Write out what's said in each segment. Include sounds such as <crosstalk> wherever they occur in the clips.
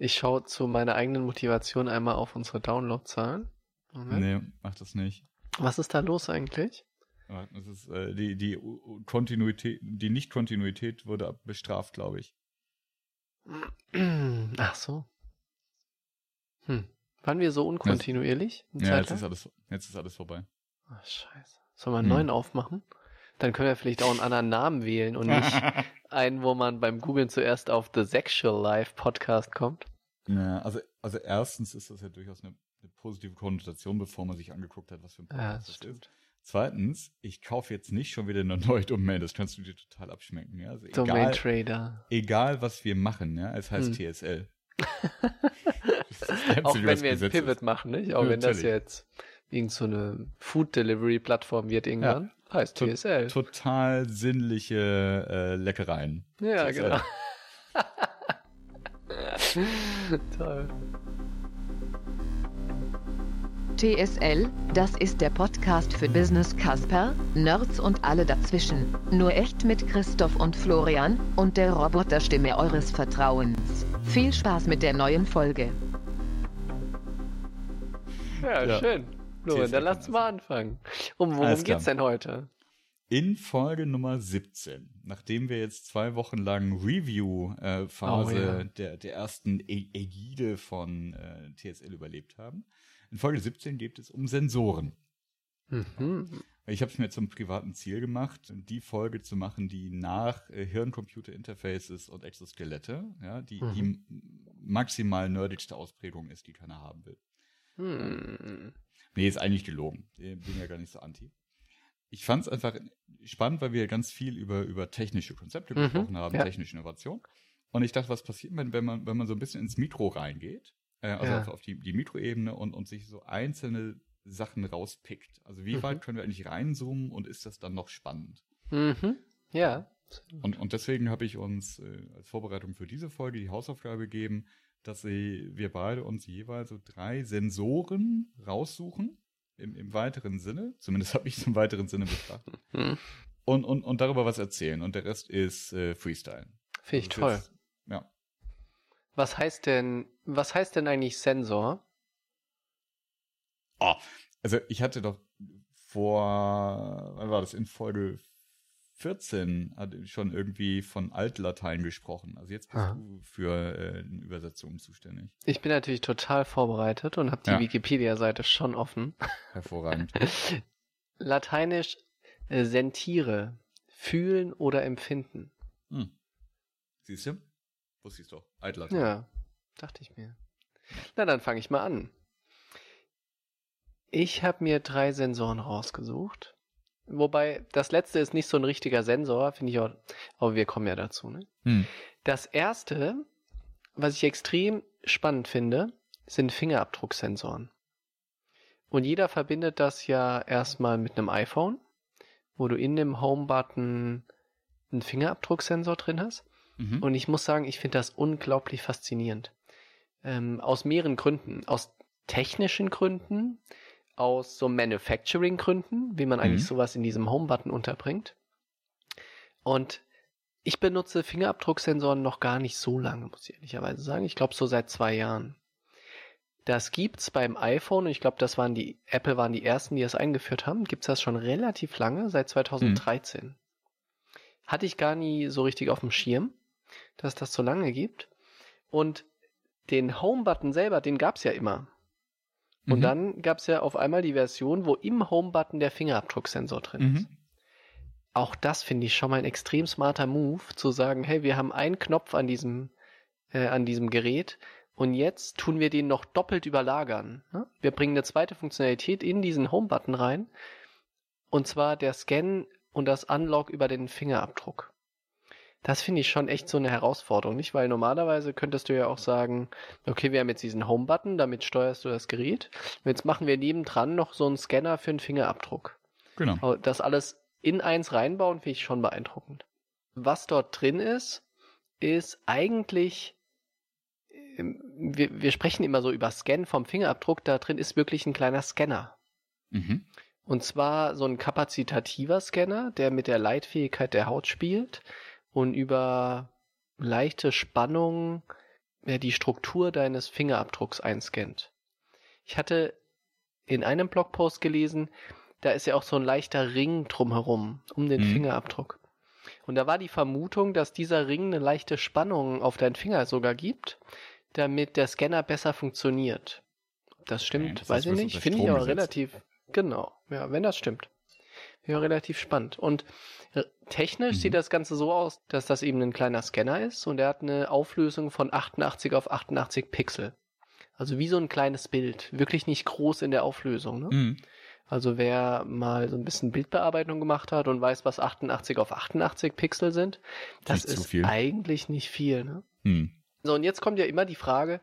Ich schaue zu meiner eigenen Motivation einmal auf unsere Downloadzahlen. Moment. Nee, mach das nicht. Was ist da los eigentlich? Das ist äh, die die Kontinuität, die Nicht-Kontinuität wurde bestraft, glaube ich. <clears throat> Ach so. Hm. Waren wir so unkontinuierlich? Ja, jetzt ist alles jetzt ist alles vorbei. Ach, scheiße. Sollen wir einen hm. neuen aufmachen? Dann können wir vielleicht auch einen anderen Namen wählen und nicht <laughs> einen, wo man beim Googlen zuerst auf The Sexual Life Podcast kommt. Ja, also, also erstens ist das ja durchaus eine, eine positive Konnotation, bevor man sich angeguckt hat, was für ein Podcast ja, das, das stimmt. ist. Zweitens, ich kaufe jetzt nicht schon wieder eine neue Domain, das kannst du dir total abschmecken. Ja? Also Domain Trader. Egal, was wir machen, ja, es heißt hm. TSL. <laughs> auch wenn wir jetzt Pivot ist. machen, nicht? Auch ja, wenn das jetzt irgend so eine Food Delivery Plattform wird irgendwann, ja. heißt TSL. To total sinnliche äh, Leckereien. Ja, TSL. genau. <laughs> <laughs> Toll. TSL, das ist der Podcast für Business Casper, Nerds und alle dazwischen. Nur echt mit Christoph und Florian und der Roboterstimme eures Vertrauens. Viel Spaß mit der neuen Folge. Ja, ja. schön. Florian, dann lass mal anfangen. Um worum geht's denn heute? In Folge Nummer 17, nachdem wir jetzt zwei Wochen lang Review-Phase äh, oh, ja. der, der ersten Ägide von äh, TSL überlebt haben, in Folge 17 geht es um Sensoren. Mhm. Ich habe es mir zum privaten Ziel gemacht, die Folge zu machen, die nach äh, Hirn-Computer-Interfaces und Exoskelette, ja, die, mhm. die maximal nerdigste Ausprägung ist, die keiner haben will. Mhm. Nee, ist eigentlich gelogen. Ich bin ja gar nicht so anti. Ich fand es einfach spannend, weil wir ganz viel über, über technische Konzepte mhm. gesprochen haben, ja. technische Innovation. Und ich dachte, was passiert, wenn, wenn man, wenn man so ein bisschen ins Mikro reingeht äh, also ja. auf, die, die Mikroebene und, und sich so einzelne Sachen rauspickt. Also wie mhm. weit können wir eigentlich reinzoomen und ist das dann noch spannend? Mhm. Ja. Und, und deswegen habe ich uns äh, als Vorbereitung für diese Folge die Hausaufgabe gegeben, dass sie, wir beide uns jeweils so drei Sensoren raussuchen, im, im weiteren Sinne, zumindest <laughs> habe ich es im weiteren Sinne betrachtet, mhm. <laughs> und, und, und darüber was erzählen. Und der Rest ist äh, Freestyle. Finde ich also toll. Jetzt, ja. Was heißt denn, was heißt denn eigentlich Sensor? Oh, also ich hatte doch vor, wann war das, in Folge 14 hatte ich schon irgendwie von Altlatein gesprochen. Also jetzt bist Aha. du für äh, eine Übersetzung zuständig. Ich bin natürlich total vorbereitet und habe die ja. Wikipedia-Seite schon offen. <laughs> Hervorragend. Lateinisch äh, sentiere, fühlen oder empfinden. Hm. Siehst du? Wusste ich doch. Eitler. Ja, dachte ich mir. Na, dann fange ich mal an. Ich habe mir drei Sensoren rausgesucht. Wobei, das letzte ist nicht so ein richtiger Sensor, finde ich auch, aber wir kommen ja dazu. Ne? Hm. Das erste, was ich extrem spannend finde, sind Fingerabdrucksensoren. Und jeder verbindet das ja erstmal mit einem iPhone, wo du in dem Home-Button einen Fingerabdrucksensor drin hast. Mhm. Und ich muss sagen, ich finde das unglaublich faszinierend. Ähm, aus mehreren Gründen. Aus technischen Gründen, aus so Manufacturing-Gründen, wie man eigentlich mhm. sowas in diesem Home-Button unterbringt. Und ich benutze Fingerabdrucksensoren noch gar nicht so lange, muss ich ehrlicherweise sagen. Ich glaube so seit zwei Jahren. Das gibt's beim iPhone und ich glaube, das waren die, Apple waren die ersten, die das eingeführt haben. Gibt's das schon relativ lange, seit 2013. Mhm. Hatte ich gar nie so richtig auf dem Schirm dass das so lange gibt. Und den Home-Button selber, den gab's ja immer. Und mhm. dann gab's ja auf einmal die Version, wo im Home-Button der Fingerabdrucksensor drin ist. Mhm. Auch das finde ich schon mal ein extrem smarter Move, zu sagen, hey, wir haben einen Knopf an diesem, äh, an diesem Gerät und jetzt tun wir den noch doppelt überlagern. Ne? Wir bringen eine zweite Funktionalität in diesen Home-Button rein. Und zwar der Scan und das Unlock über den Fingerabdruck. Das finde ich schon echt so eine Herausforderung, nicht? Weil normalerweise könntest du ja auch sagen, okay, wir haben jetzt diesen Home-Button, damit steuerst du das Gerät. jetzt machen wir nebendran noch so einen Scanner für einen Fingerabdruck. Genau. Das alles in eins reinbauen, finde ich schon beeindruckend. Was dort drin ist, ist eigentlich, ähm, wir, wir sprechen immer so über Scan vom Fingerabdruck, da drin ist wirklich ein kleiner Scanner. Mhm. Und zwar so ein kapazitativer Scanner, der mit der Leitfähigkeit der Haut spielt und über leichte Spannung ja, die Struktur deines Fingerabdrucks einscannt. Ich hatte in einem Blogpost gelesen, da ist ja auch so ein leichter Ring drumherum, um den mhm. Fingerabdruck. Und da war die Vermutung, dass dieser Ring eine leichte Spannung auf deinen Finger sogar gibt, damit der Scanner besser funktioniert. Das stimmt, okay, das weiß ich nicht. Finde ich aber relativ, genau, ja, wenn das stimmt. Ja, relativ spannend. Und äh, technisch mhm. sieht das Ganze so aus, dass das eben ein kleiner Scanner ist und er hat eine Auflösung von 88 auf 88 Pixel. Also wie so ein kleines Bild. Wirklich nicht groß in der Auflösung. Ne? Mhm. Also wer mal so ein bisschen Bildbearbeitung gemacht hat und weiß, was 88 auf 88 Pixel sind, das nicht ist eigentlich nicht viel. Ne? Mhm. So, und jetzt kommt ja immer die Frage,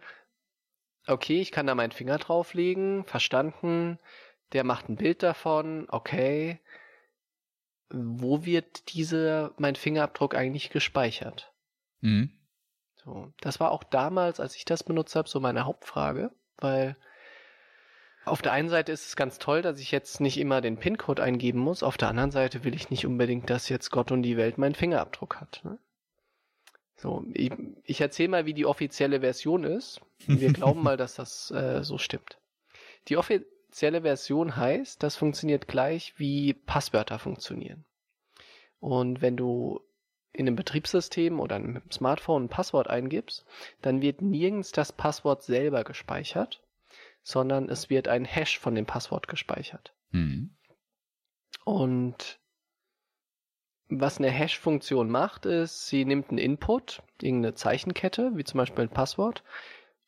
okay, ich kann da meinen Finger drauflegen, verstanden, der macht ein Bild davon, okay, wo wird dieser, mein Fingerabdruck eigentlich gespeichert? Mhm. So, das war auch damals, als ich das benutzt habe, so meine Hauptfrage, weil auf der einen Seite ist es ganz toll, dass ich jetzt nicht immer den PIN-Code eingeben muss, auf der anderen Seite will ich nicht unbedingt, dass jetzt Gott und die Welt meinen Fingerabdruck hat. Ne? So, ich, ich erzähle mal, wie die offizielle Version ist. Wir glauben <laughs> mal, dass das äh, so stimmt. Die offizielle Version heißt, das funktioniert gleich, wie Passwörter funktionieren. Und wenn du in einem Betriebssystem oder einem Smartphone ein Passwort eingibst, dann wird nirgends das Passwort selber gespeichert, sondern es wird ein Hash von dem Passwort gespeichert. Mhm. Und was eine Hash-Funktion macht, ist, sie nimmt einen Input, irgendeine Zeichenkette, wie zum Beispiel ein Passwort,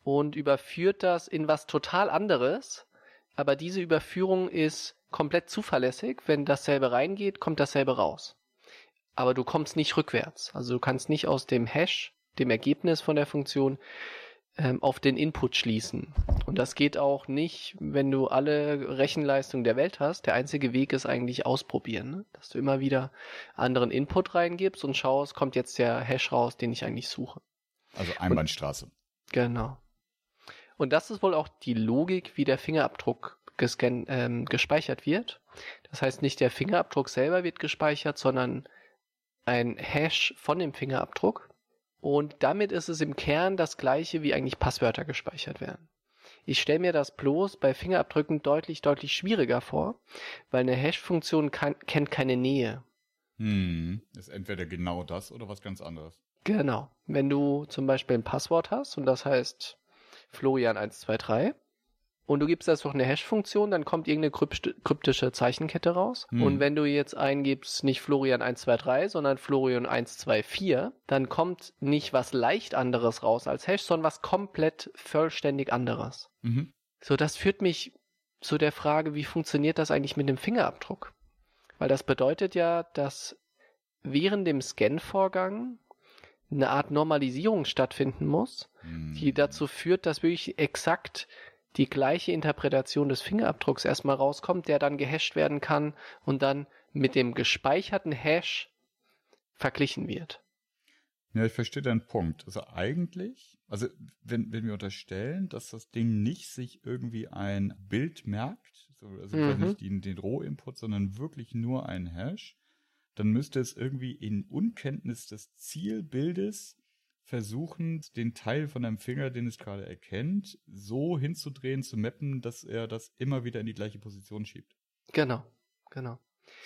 und überführt das in was total anderes. Aber diese Überführung ist komplett zuverlässig. Wenn dasselbe reingeht, kommt dasselbe raus aber du kommst nicht rückwärts. Also du kannst nicht aus dem Hash, dem Ergebnis von der Funktion, ähm, auf den Input schließen. Und das geht auch nicht, wenn du alle Rechenleistung der Welt hast. Der einzige Weg ist eigentlich ausprobieren, ne? dass du immer wieder anderen Input reingibst und schaust, kommt jetzt der Hash raus, den ich eigentlich suche. Also Einbahnstraße. Und, genau. Und das ist wohl auch die Logik, wie der Fingerabdruck gescan, ähm, gespeichert wird. Das heißt, nicht der Fingerabdruck selber wird gespeichert, sondern ein Hash von dem Fingerabdruck und damit ist es im Kern das gleiche, wie eigentlich Passwörter gespeichert werden. Ich stelle mir das bloß bei Fingerabdrücken deutlich, deutlich schwieriger vor, weil eine Hash-Funktion kennt keine Nähe. Hm, ist entweder genau das oder was ganz anderes. Genau. Wenn du zum Beispiel ein Passwort hast und das heißt Florian123 und du gibst das durch eine Hash-Funktion, dann kommt irgendeine kryptische Zeichenkette raus. Hm. Und wenn du jetzt eingibst, nicht Florian123, sondern Florian124, dann kommt nicht was leicht anderes raus als Hash, sondern was komplett vollständig anderes. Mhm. So, das führt mich zu der Frage, wie funktioniert das eigentlich mit dem Fingerabdruck? Weil das bedeutet ja, dass während dem Scan-Vorgang eine Art Normalisierung stattfinden muss, mhm. die dazu führt, dass wirklich exakt die gleiche Interpretation des Fingerabdrucks erstmal rauskommt, der dann gehasht werden kann und dann mit dem gespeicherten Hash verglichen wird. Ja, ich verstehe deinen Punkt. Also eigentlich, also wenn, wenn wir unterstellen, dass das Ding nicht sich irgendwie ein Bild merkt, also mhm. nicht den, den Rohinput, sondern wirklich nur ein Hash, dann müsste es irgendwie in Unkenntnis des Zielbildes versuchen, den Teil von deinem Finger, den es gerade erkennt, so hinzudrehen, zu mappen, dass er das immer wieder in die gleiche Position schiebt. Genau, genau.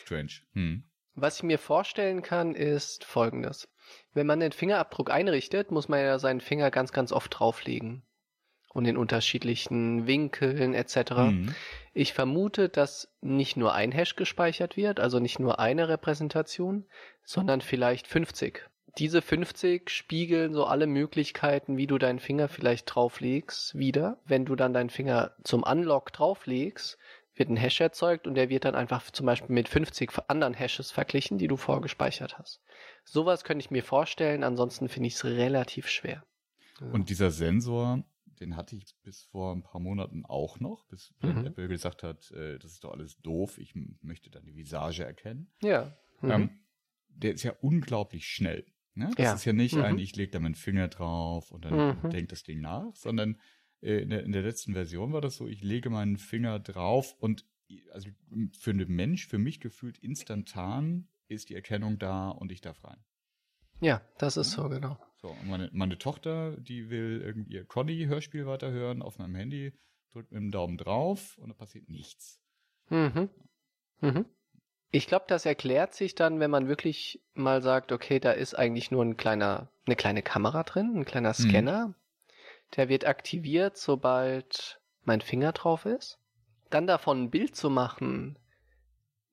Strange. Hm. Was ich mir vorstellen kann, ist folgendes. Wenn man den Fingerabdruck einrichtet, muss man ja seinen Finger ganz, ganz oft drauflegen. Und in unterschiedlichen Winkeln etc. Mhm. Ich vermute, dass nicht nur ein Hash gespeichert wird, also nicht nur eine Repräsentation, sondern vielleicht 50 diese 50 spiegeln so alle Möglichkeiten, wie du deinen Finger vielleicht drauflegst, wieder. Wenn du dann deinen Finger zum Unlock drauflegst, wird ein Hash erzeugt und der wird dann einfach zum Beispiel mit 50 anderen Hashes verglichen, die du vorgespeichert hast. Sowas könnte ich mir vorstellen, ansonsten finde ich es relativ schwer. Und dieser Sensor, den hatte ich bis vor ein paar Monaten auch noch, bis mhm. Apple gesagt hat, äh, das ist doch alles doof, ich möchte dann die Visage erkennen. Ja. Mhm. Ähm, der ist ja unglaublich schnell. Ne? Das ja. ist ja nicht mhm. ein, ich lege da meinen Finger drauf und dann mhm. denkt das Ding nach, sondern äh, in, der, in der letzten Version war das so, ich lege meinen Finger drauf und also für einen Mensch, für mich gefühlt instantan ist die Erkennung da und ich darf rein. Ja, das ist so, genau. So, meine, meine Tochter, die will irgendwie ihr Conny-Hörspiel weiterhören auf meinem Handy, drückt mit dem Daumen drauf und da passiert nichts. Mhm. Mhm. Ich glaube, das erklärt sich dann, wenn man wirklich mal sagt, okay, da ist eigentlich nur ein kleiner, eine kleine Kamera drin, ein kleiner mhm. Scanner. Mhm. Der wird aktiviert, sobald mein Finger drauf ist. Dann davon ein Bild zu machen,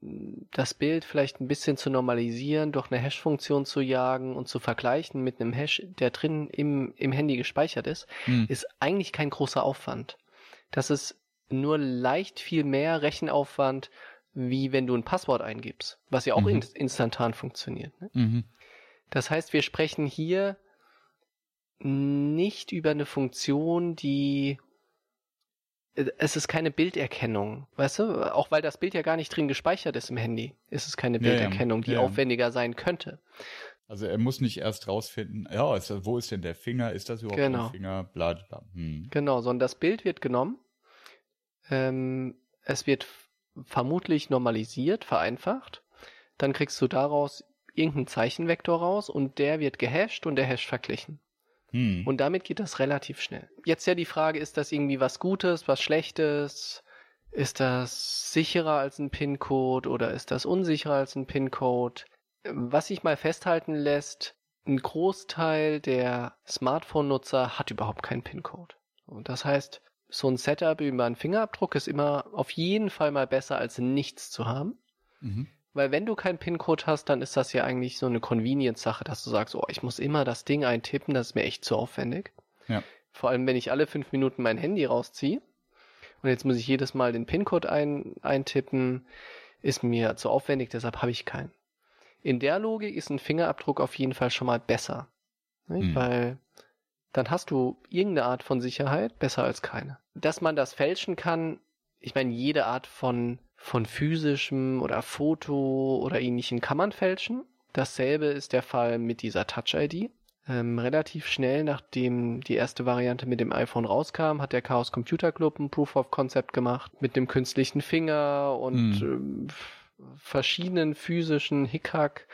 das Bild vielleicht ein bisschen zu normalisieren, durch eine Hash-Funktion zu jagen und zu vergleichen mit einem Hash, der drin im, im Handy gespeichert ist, mhm. ist eigentlich kein großer Aufwand. Das ist nur leicht viel mehr Rechenaufwand, wie wenn du ein Passwort eingibst, was ja auch mhm. instantan funktioniert. Ne? Mhm. Das heißt, wir sprechen hier nicht über eine Funktion, die es ist keine Bilderkennung, weißt du? Auch weil das Bild ja gar nicht drin gespeichert ist im Handy, ist es keine Bilderkennung, die ja. aufwendiger sein könnte. Also er muss nicht erst rausfinden, ja, ist, wo ist denn der Finger? Ist das überhaupt genau. ein Finger? Bla, bla. Hm. Genau, sondern das Bild wird genommen. Ähm, es wird vermutlich normalisiert, vereinfacht. Dann kriegst du daraus irgendeinen Zeichenvektor raus und der wird gehasht und der Hash verglichen. Hm. Und damit geht das relativ schnell. Jetzt ja die Frage, ist das irgendwie was Gutes, was Schlechtes? Ist das sicherer als ein PIN-Code oder ist das unsicherer als ein PIN-Code? Was sich mal festhalten lässt, ein Großteil der Smartphone-Nutzer hat überhaupt keinen PIN-Code. Und das heißt, so ein Setup über einen Fingerabdruck ist immer auf jeden Fall mal besser als nichts zu haben. Mhm. Weil wenn du keinen PIN-Code hast, dann ist das ja eigentlich so eine Convenience-Sache, dass du sagst, oh, ich muss immer das Ding eintippen, das ist mir echt zu aufwendig. Ja. Vor allem, wenn ich alle fünf Minuten mein Handy rausziehe und jetzt muss ich jedes Mal den PIN-Code ein, eintippen, ist mir zu aufwendig, deshalb habe ich keinen. In der Logik ist ein Fingerabdruck auf jeden Fall schon mal besser. Mhm. Weil dann hast du irgendeine Art von Sicherheit, besser als keine. Dass man das fälschen kann, ich meine, jede Art von von physischem oder Foto oder ähnlichem kann man fälschen. Dasselbe ist der Fall mit dieser Touch-ID. Ähm, relativ schnell, nachdem die erste Variante mit dem iPhone rauskam, hat der Chaos Computer Club ein Proof of Concept gemacht mit dem künstlichen Finger und mhm. ähm, verschiedenen physischen Hickhack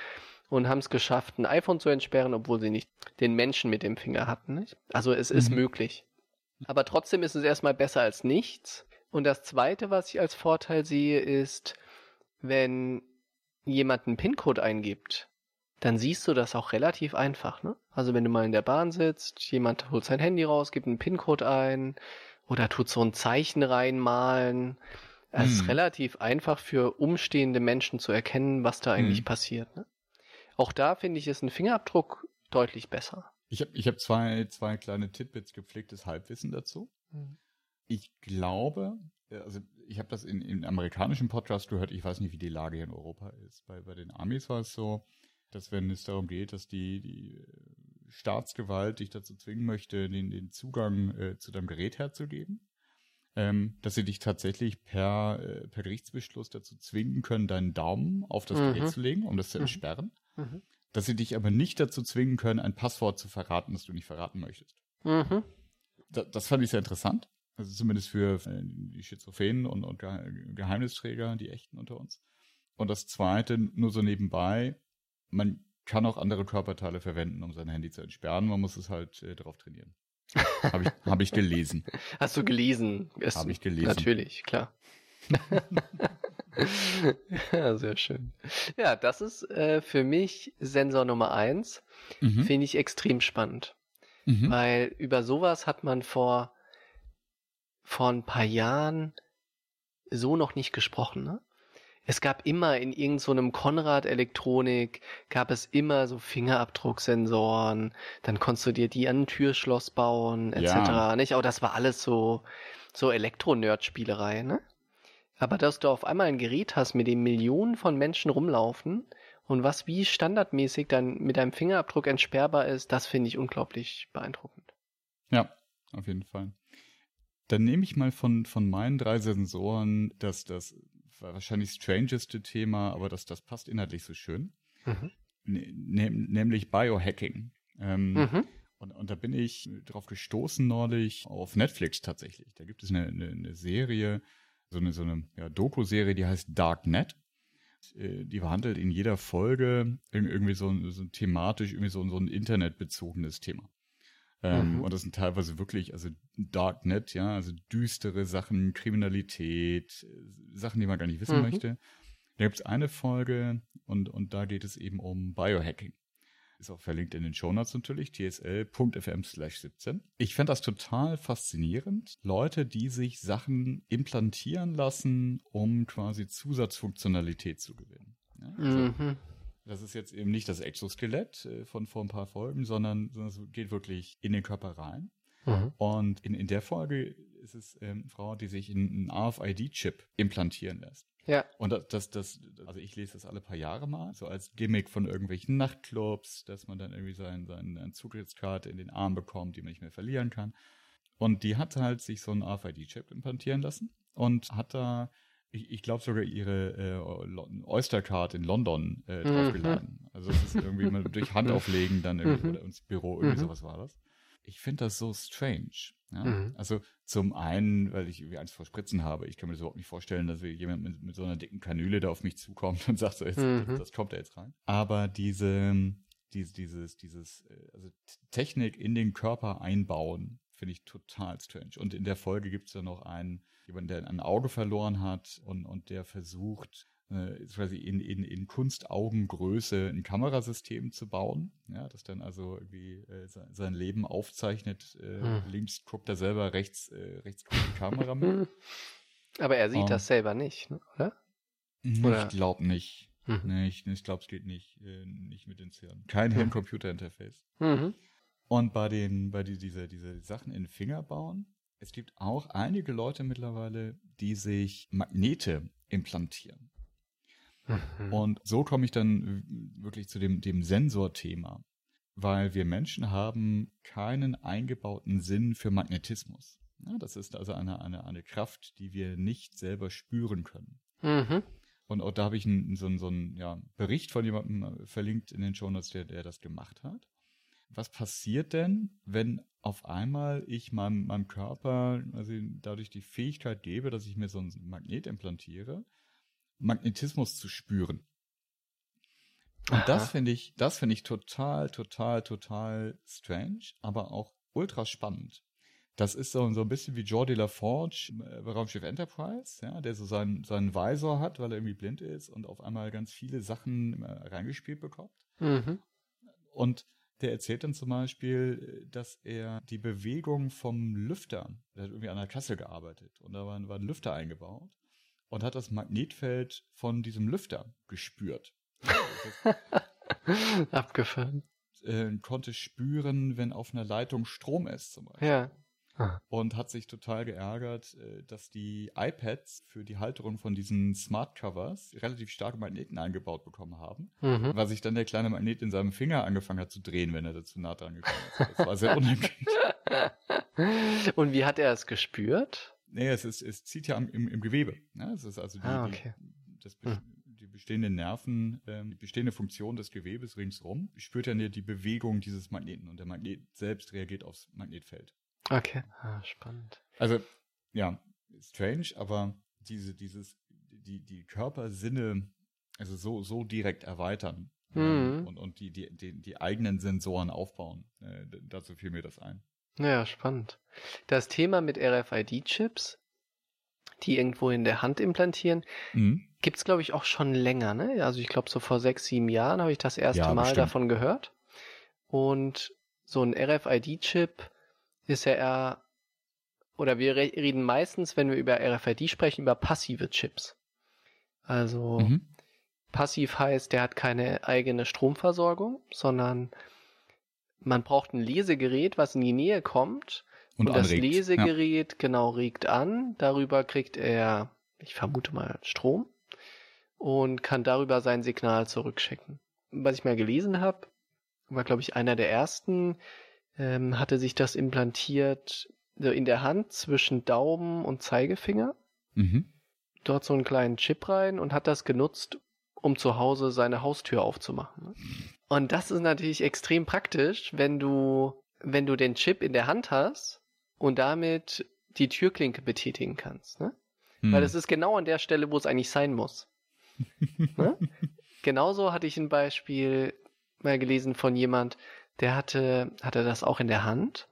und haben es geschafft, ein iPhone zu entsperren, obwohl sie nicht den Menschen mit dem Finger hatten. Nicht? Also es mhm. ist möglich. Aber trotzdem ist es erstmal besser als nichts. Und das Zweite, was ich als Vorteil sehe, ist, wenn jemand einen PIN-Code eingibt, dann siehst du das auch relativ einfach. Ne? Also wenn du mal in der Bahn sitzt, jemand holt sein Handy raus, gibt einen PIN-Code ein oder tut so ein Zeichen reinmalen. Es hm. ist relativ einfach für umstehende Menschen zu erkennen, was da eigentlich hm. passiert. Ne? Auch da finde ich, ist ein Fingerabdruck deutlich besser. Ich habe ich hab zwei, zwei kleine Tidbits gepflegtes Halbwissen dazu. Hm. Ich glaube, äh, also ich habe das in, in amerikanischen Podcast gehört, ich weiß nicht, wie die Lage hier in Europa ist. Bei, bei den Amis war es so, dass wenn es darum geht, dass die, die äh, Staatsgewalt dich dazu zwingen möchte, den, den Zugang äh, zu deinem Gerät herzugeben, ähm, dass sie dich tatsächlich per, äh, per Gerichtsbeschluss dazu zwingen können, deinen Daumen auf das mhm. Gerät zu legen, um das zu mhm. entsperren. Mhm. Dass sie dich aber nicht dazu zwingen können, ein Passwort zu verraten, das du nicht verraten möchtest. Mhm. Da, das fand ich sehr interessant. Also zumindest für äh, die Schizophrenen und, und Geheimnisträger, die echten unter uns. Und das zweite, nur so nebenbei, man kann auch andere Körperteile verwenden, um sein Handy zu entsperren. Man muss es halt äh, darauf trainieren. <laughs> Habe ich, hab ich gelesen. Hast du gelesen? Habe ich gelesen. Natürlich, klar. <laughs> ja, sehr schön. Ja, das ist äh, für mich Sensor Nummer eins. Mhm. Finde ich extrem spannend. Mhm. Weil über sowas hat man vor vor ein paar Jahren so noch nicht gesprochen, ne? Es gab immer in irgendeinem so Konrad Elektronik gab es immer so Fingerabdrucksensoren, dann konntest du dir die an ein Türschloss bauen, etc. Ja. Nicht? Aber das war alles so, so Elektro-Nerd-Spielerei, ne? Aber dass du auf einmal ein Gerät hast, mit dem Millionen von Menschen rumlaufen und was wie standardmäßig dann mit deinem Fingerabdruck entsperrbar ist, das finde ich unglaublich beeindruckend. Ja, auf jeden Fall. Dann nehme ich mal von, von meinen drei Sensoren dass das wahrscheinlich strangeste Thema, aber das, das passt inhaltlich so schön. Mhm. Ne, nämlich Biohacking. Ähm, mhm. und, und da bin ich drauf gestoßen neulich auf Netflix tatsächlich. Da gibt es eine, eine, eine Serie, so eine, so eine ja, Doku-Serie, die heißt Darknet. äh, die behandelt in jeder Folge irgendwie so, so thematisch irgendwie so, so ein internetbezogenes Thema. Ähm, mhm. Und das sind teilweise wirklich, also Darknet, ja, also düstere Sachen, Kriminalität, Sachen, die man gar nicht wissen mhm. möchte. Da gibt es eine Folge und, und da geht es eben um Biohacking. Ist auch verlinkt in den Shownotes natürlich, tsl.fm slash 17. Ich fand das total faszinierend. Leute, die sich Sachen implantieren lassen, um quasi Zusatzfunktionalität zu gewinnen. Ja, also, mhm. Das ist jetzt eben nicht das Exoskelett äh, von vor ein paar Folgen, sondern, es geht wirklich in den Körper rein. Mhm. Und in, in der Folge ist es ähm, eine Frau, die sich einen RFID-Chip implantieren lässt. Ja. Und das, das, das, also ich lese das alle paar Jahre mal, so als Gimmick von irgendwelchen Nachtclubs, dass man dann irgendwie sein, seine Zutrittskarte in den Arm bekommt, die man nicht mehr verlieren kann. Und die hat halt sich so einen RFID-Chip implantieren lassen und hat da, ich, ich glaube sogar ihre äh, Oyster-Card in London äh, mhm. draufgeladen. Mhm. Also es ist irgendwie mal durch Hand <laughs> auflegen dann irgendwie, mhm. ins Büro, irgendwie mhm. sowas war das ich finde das so strange. Ja? Mhm. Also zum einen, weil ich irgendwie Angst vor Spritzen habe. Ich kann mir das überhaupt nicht vorstellen, dass jemand mit, mit so einer dicken Kanüle da auf mich zukommt und sagt so, jetzt, mhm. das kommt da jetzt rein. Aber diese, diese dieses, dieses, äh, also Technik in den Körper einbauen, finde ich total strange. Und in der Folge gibt es ja noch einen, jemand, der ein Auge verloren hat und, und der versucht, äh, quasi in, in, in Kunstaugengröße ein Kamerasystem zu bauen, ja, das dann also irgendwie äh, sein Leben aufzeichnet. Äh, hm. Links guckt er selber, rechts, äh, rechts guckt die Kamera mit. <laughs> Aber er sieht um, das selber nicht, ne? oder? oder? Ich glaube nicht. Mhm. Nee, ich, ich glaube, es geht nicht, äh, nicht mit den Hirn. Kein mhm. Hirn-Computer-Interface. Mhm. Und bei den, bei die, diese, diese Sachen in Finger bauen, es gibt auch einige Leute mittlerweile, die sich Magnete implantieren. Mhm. Und so komme ich dann wirklich zu dem, dem Sensorthema, weil wir Menschen haben keinen eingebauten Sinn für Magnetismus. Ja, das ist also eine, eine, eine Kraft, die wir nicht selber spüren können. Mhm. Und auch da habe ich einen, so, einen, so einen ja, Bericht von jemandem verlinkt in den Shownotes, der, der das gemacht hat. Was passiert denn, wenn auf einmal ich meinem, meinem Körper also dadurch die Fähigkeit gebe, dass ich mir so ein Magnet implantiere Magnetismus zu spüren. Und Aha. das finde ich, das finde ich total, total, total strange, aber auch ultra spannend. Das ist so, so ein bisschen wie Jordi LaForge äh, bei Raumschiff Enterprise, ja, der so seinen, seinen Visor hat, weil er irgendwie blind ist und auf einmal ganz viele Sachen reingespielt bekommt. Mhm. Und der erzählt dann zum Beispiel, dass er die Bewegung vom Lüfter, der hat irgendwie an der Kasse gearbeitet und da war, war ein Lüfter eingebaut und hat das Magnetfeld von diesem Lüfter gespürt. <laughs> Abgefahren. Äh, konnte spüren, wenn auf einer Leitung Strom ist zum Beispiel. Ja. Und hat sich total geärgert, äh, dass die iPads für die Halterung von diesen Smart Covers relativ starke Magneten eingebaut bekommen haben, mhm. weil sich dann der kleine Magnet in seinem Finger angefangen hat zu drehen, wenn er dazu nah dran gekommen ist. Das war sehr unangenehm. <laughs> Und wie hat er es gespürt? Nee, es, ist, es zieht ja im, im Gewebe. Ne? Es ist also die, ah, okay. die, das, hm. die bestehenden Nerven, ähm, die bestehende Funktion des Gewebes ringsrum spürt ja die Bewegung dieses Magneten und der Magnet selbst reagiert aufs Magnetfeld. Okay, ah, spannend. Also, ja, strange, aber diese, dieses, die, die Körpersinne, also so, so direkt erweitern ähm, mhm. und, und die, die, die, die eigenen Sensoren aufbauen. Äh, dazu fiel mir das ein. Ja, spannend. Das Thema mit RFID-Chips, die irgendwo in der Hand implantieren, mhm. gibt's glaube ich auch schon länger. Ne? Also ich glaube so vor sechs, sieben Jahren habe ich das erste ja, Mal bestimmt. davon gehört. Und so ein RFID-Chip ist ja eher, oder wir reden meistens, wenn wir über RFID sprechen, über passive Chips. Also mhm. passiv heißt, der hat keine eigene Stromversorgung, sondern man braucht ein Lesegerät, was in die Nähe kommt. Und, und das Lesegerät ja. genau regt an. Darüber kriegt er, ich vermute mal, Strom und kann darüber sein Signal zurückschicken. Was ich mal gelesen habe, war glaube ich einer der ersten, ähm, hatte sich das implantiert so in der Hand zwischen Daumen und Zeigefinger. Mhm. Dort so einen kleinen Chip rein und hat das genutzt, um zu Hause seine Haustür aufzumachen. Und das ist natürlich extrem praktisch, wenn du, wenn du den Chip in der Hand hast und damit die Türklinke betätigen kannst. Ne? Hm. Weil das ist genau an der Stelle, wo es eigentlich sein muss. <laughs> ne? Genauso hatte ich ein Beispiel mal gelesen von jemand, der hatte, hatte das auch in der Hand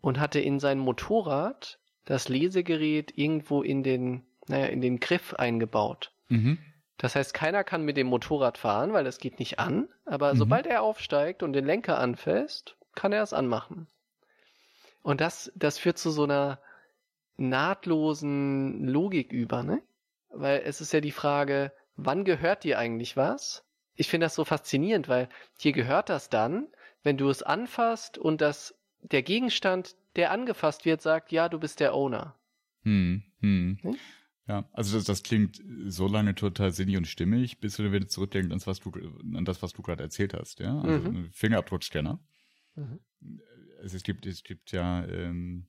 und hatte in sein Motorrad das Lesegerät irgendwo in den, naja, in den Griff eingebaut. Mhm. Das heißt, keiner kann mit dem Motorrad fahren, weil das geht nicht an. Aber mhm. sobald er aufsteigt und den Lenker anfasst, kann er es anmachen. Und das, das führt zu so einer nahtlosen Logik über, ne? Weil es ist ja die Frage, wann gehört dir eigentlich was? Ich finde das so faszinierend, weil dir gehört das dann, wenn du es anfasst und das, der Gegenstand, der angefasst wird, sagt, ja, du bist der Owner. Hm, hm. hm? Ja, also das, das klingt so lange total sinnig und stimmig, bis du wieder zurückdenkst an, was du, an das, was du gerade erzählt hast, ja. Also mhm. Fingerabdruckscanner. Mhm. Also es gibt, es gibt ja, ähm,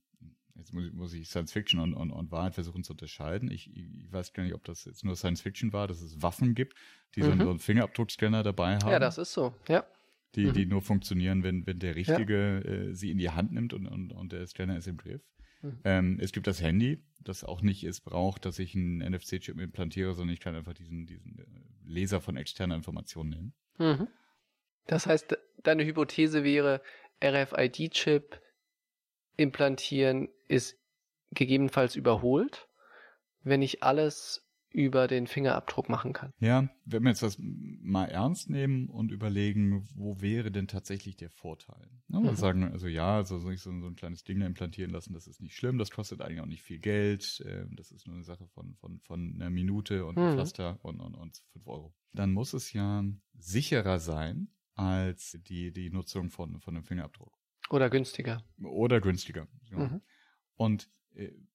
jetzt muss, muss ich Science Fiction und, und, und Wahrheit versuchen zu unterscheiden. Ich, ich weiß gar nicht, ob das jetzt nur Science Fiction war, dass es Waffen gibt, die mhm. so einen Fingerabdruckscanner dabei haben. Ja, das ist so, ja die, mhm. die nur funktionieren, wenn, wenn der Richtige ja. äh, sie in die Hand nimmt und, und, und der Scanner ist im Griff. Mhm. Ähm, es gibt das Handy, das auch nicht es braucht, dass ich einen NFC-Chip implantiere, sondern ich kann einfach diesen, diesen äh, Leser von externer Information nehmen. Mhm. Das heißt, deine Hypothese wäre, RFID-Chip implantieren ist gegebenenfalls überholt, wenn ich alles über den Fingerabdruck machen kann. Ja, wenn wir jetzt das mal ernst nehmen und überlegen, wo wäre denn tatsächlich der Vorteil? Ne, wir mhm. sagen, also ja, also so, so, ein kleines Ding da implantieren lassen, das ist nicht schlimm, das kostet eigentlich auch nicht viel Geld, äh, das ist nur eine Sache von, von, von einer Minute und mhm. Pflaster und, und, und fünf Euro. Dann muss es ja sicherer sein als die, die Nutzung von, von einem Fingerabdruck. Oder günstiger. Oder günstiger. Ja. Mhm. Und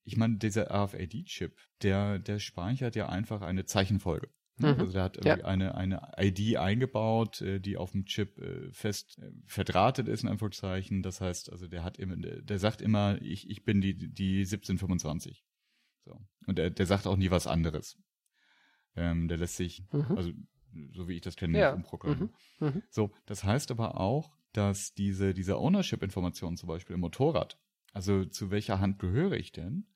ich meine, dieser RFID-Chip, der, der speichert ja einfach eine Zeichenfolge. Ne? Mhm. Also der hat irgendwie ja. eine, eine ID eingebaut, äh, die auf dem Chip äh, fest verdrahtet ist, in Anführungszeichen. Das heißt, also der hat immer, der sagt immer, ich, ich bin die, die 1725. So. Und der, der sagt auch nie was anderes. Ähm, der lässt sich, mhm. also so wie ich das kenne, ja. umprogrammieren. Mhm. Mhm. So, das heißt aber auch, dass diese, diese Ownership-Information zum Beispiel im Motorrad, also zu welcher Hand gehöre ich denn?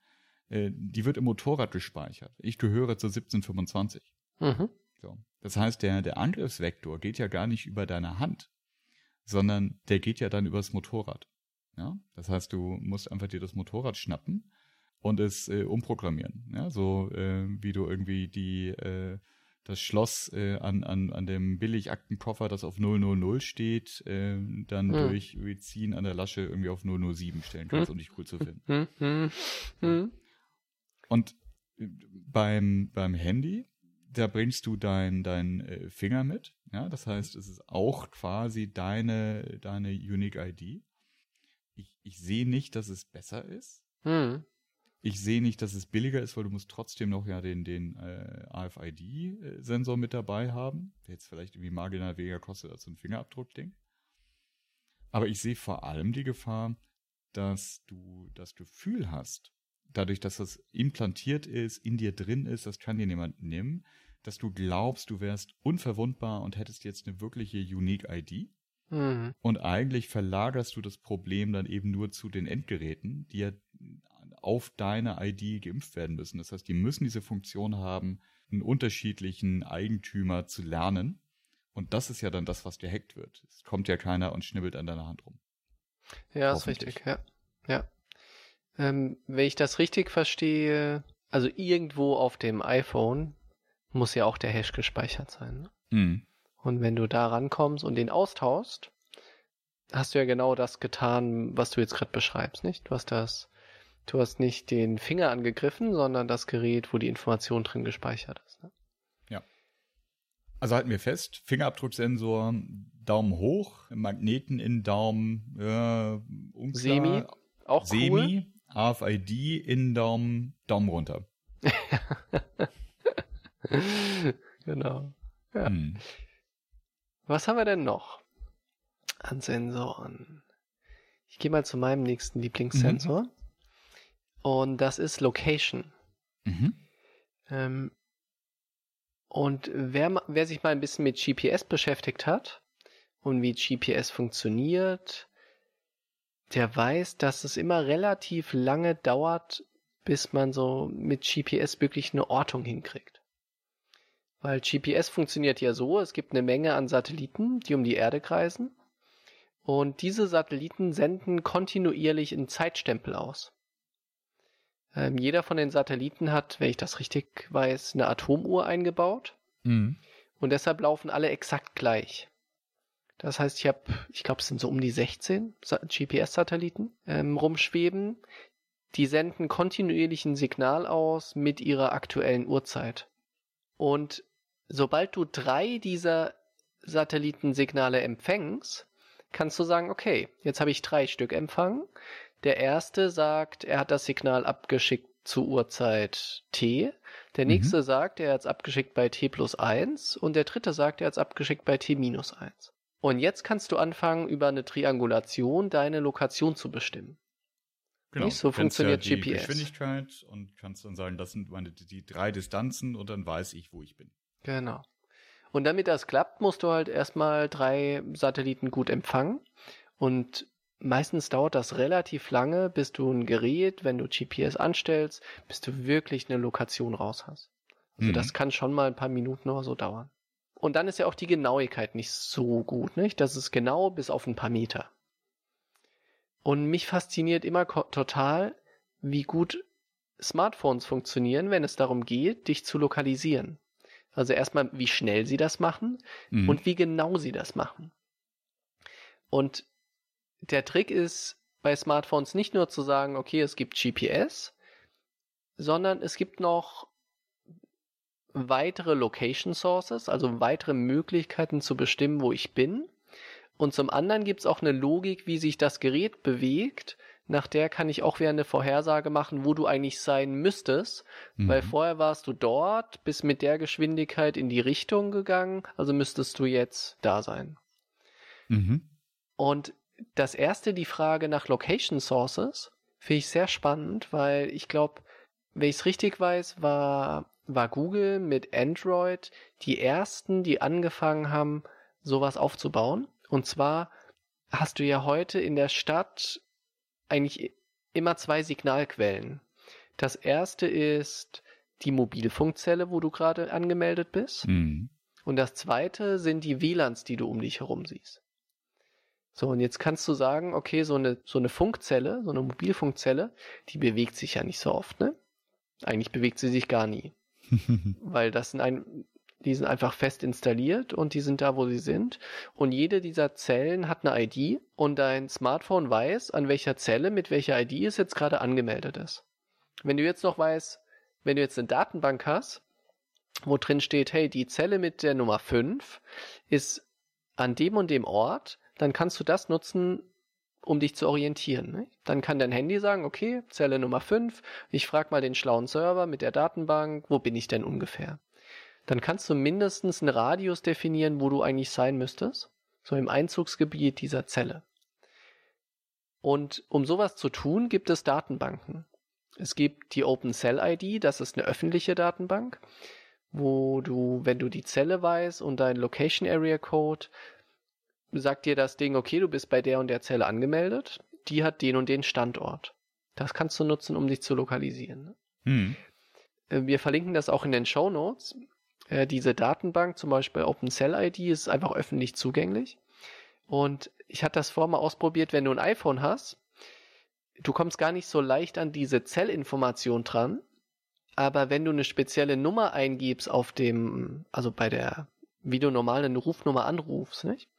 Äh, die wird im Motorrad gespeichert. Ich gehöre zur 1725. Mhm. So. Das heißt, der, der Angriffsvektor geht ja gar nicht über deine Hand, sondern der geht ja dann übers Motorrad. Ja? Das heißt, du musst einfach dir das Motorrad schnappen und es äh, umprogrammieren. Ja? So äh, wie du irgendwie die äh, das Schloss äh, an, an, an dem Billigaktenkoffer, das auf 000 steht, äh, dann hm. durch Ziehen an der Lasche irgendwie auf 007 stellen kannst, hm. um dich cool zu finden. Hm. hm. hm. Und äh, beim, beim Handy, da bringst du dein, dein äh, Finger mit. Ja, das heißt, es ist auch quasi deine, deine Unique ID. Ich, ich sehe nicht, dass es besser ist. Ich sehe nicht, dass es billiger ist, weil du musst trotzdem noch ja den, den äh, AFID-Sensor mit dabei haben, der jetzt vielleicht irgendwie marginal weniger kostet als so ein Fingerabdruckding. Aber ich sehe vor allem die Gefahr, dass du das Gefühl hast, dadurch, dass das implantiert ist, in dir drin ist, das kann dir niemand nehmen, dass du glaubst, du wärst unverwundbar und hättest jetzt eine wirkliche Unique ID. Mhm. Und eigentlich verlagerst du das Problem dann eben nur zu den Endgeräten, die ja auf deine ID geimpft werden müssen. Das heißt, die müssen diese Funktion haben, einen unterschiedlichen Eigentümer zu lernen. Und das ist ja dann das, was gehackt wird. Es kommt ja keiner und schnibbelt an deiner Hand rum. Ja, ist richtig, ja. ja. Ähm, wenn ich das richtig verstehe, also irgendwo auf dem iPhone muss ja auch der Hash gespeichert sein. Ne? Mhm. Und wenn du da rankommst und den austauschst, hast du ja genau das getan, was du jetzt gerade beschreibst, nicht? Du hast das Du hast nicht den Finger angegriffen, sondern das Gerät, wo die Information drin gespeichert ist. Ne? Ja. Also halten wir fest, Fingerabdrucksensor, Daumen hoch, Magneten in Daumen, äh, unklar. Semi, auch Semi, cool. AFID in Daumen, Daumen runter. <laughs> genau. Ja. Hm. Was haben wir denn noch an Sensoren? Ich gehe mal zu meinem nächsten Lieblingssensor. Mhm. Und das ist Location. Mhm. Ähm, und wer, wer sich mal ein bisschen mit GPS beschäftigt hat und wie GPS funktioniert, der weiß, dass es immer relativ lange dauert, bis man so mit GPS wirklich eine Ortung hinkriegt. Weil GPS funktioniert ja so, es gibt eine Menge an Satelliten, die um die Erde kreisen. Und diese Satelliten senden kontinuierlich einen Zeitstempel aus. Ähm, jeder von den Satelliten hat, wenn ich das richtig weiß, eine Atomuhr eingebaut. Mhm. Und deshalb laufen alle exakt gleich. Das heißt, ich habe, ich glaube, es sind so um die 16 GPS-Satelliten ähm, rumschweben. Die senden kontinuierlich ein Signal aus mit ihrer aktuellen Uhrzeit. Und sobald du drei dieser Satellitensignale empfängst, kannst du sagen, okay, jetzt habe ich drei Stück empfangen. Der erste sagt, er hat das Signal abgeschickt zur Uhrzeit t. Der mhm. nächste mhm. sagt, er hat es abgeschickt bei t plus 1 und der dritte sagt, er hat es abgeschickt bei t minus 1. Und jetzt kannst du anfangen, über eine Triangulation deine Lokation zu bestimmen. Genau. Nicht so funktioniert ja die GPS. Geschwindigkeit und kannst dann sagen, das sind meine die drei Distanzen und dann weiß ich, wo ich bin. Genau. Und damit das klappt, musst du halt erstmal drei Satelliten gut empfangen. Und meistens dauert das relativ lange, bis du ein Gerät, wenn du GPS anstellst, bis du wirklich eine Lokation raus hast. Also mhm. das kann schon mal ein paar Minuten oder so dauern. Und dann ist ja auch die Genauigkeit nicht so gut, nicht? Das ist genau bis auf ein paar Meter. Und mich fasziniert immer total, wie gut Smartphones funktionieren, wenn es darum geht, dich zu lokalisieren. Also erstmal, wie schnell sie das machen mhm. und wie genau sie das machen. Und der Trick ist bei Smartphones nicht nur zu sagen, okay, es gibt GPS, sondern es gibt noch weitere Location Sources, also weitere Möglichkeiten zu bestimmen, wo ich bin. Und zum anderen gibt es auch eine Logik, wie sich das Gerät bewegt nach der kann ich auch wieder eine Vorhersage machen, wo du eigentlich sein müsstest, mhm. weil vorher warst du dort, bist mit der Geschwindigkeit in die Richtung gegangen, also müsstest du jetzt da sein. Mhm. Und das erste, die Frage nach Location Sources, finde ich sehr spannend, weil ich glaube, wenn ich es richtig weiß, war, war Google mit Android die ersten, die angefangen haben, sowas aufzubauen. Und zwar hast du ja heute in der Stadt eigentlich immer zwei Signalquellen. Das erste ist die Mobilfunkzelle, wo du gerade angemeldet bist. Mhm. Und das zweite sind die WLANs, die du um dich herum siehst. So, und jetzt kannst du sagen, okay, so eine, so eine Funkzelle, so eine Mobilfunkzelle, die bewegt sich ja nicht so oft, ne? Eigentlich bewegt sie sich gar nie. <laughs> Weil das sind ein, die sind einfach fest installiert und die sind da, wo sie sind. Und jede dieser Zellen hat eine ID und dein Smartphone weiß, an welcher Zelle mit welcher ID es jetzt gerade angemeldet ist. Wenn du jetzt noch weißt, wenn du jetzt eine Datenbank hast, wo drin steht, hey, die Zelle mit der Nummer 5 ist an dem und dem Ort, dann kannst du das nutzen, um dich zu orientieren. Ne? Dann kann dein Handy sagen, okay, Zelle Nummer 5, ich frage mal den schlauen Server mit der Datenbank, wo bin ich denn ungefähr? dann kannst du mindestens einen Radius definieren, wo du eigentlich sein müsstest. So im Einzugsgebiet dieser Zelle. Und um sowas zu tun, gibt es Datenbanken. Es gibt die Open Cell ID, das ist eine öffentliche Datenbank, wo du, wenn du die Zelle weißt und dein Location Area Code, sagt dir das Ding, okay, du bist bei der und der Zelle angemeldet, die hat den und den Standort. Das kannst du nutzen, um dich zu lokalisieren. Hm. Wir verlinken das auch in den Show Notes. Äh, diese Datenbank, zum Beispiel OpenCell-ID, ist einfach öffentlich zugänglich. Und ich hatte das vorher mal ausprobiert, wenn du ein iPhone hast, du kommst gar nicht so leicht an diese Zellinformation dran. Aber wenn du eine spezielle Nummer eingibst auf dem, also bei der, wie du normal eine Rufnummer anrufst, nicht?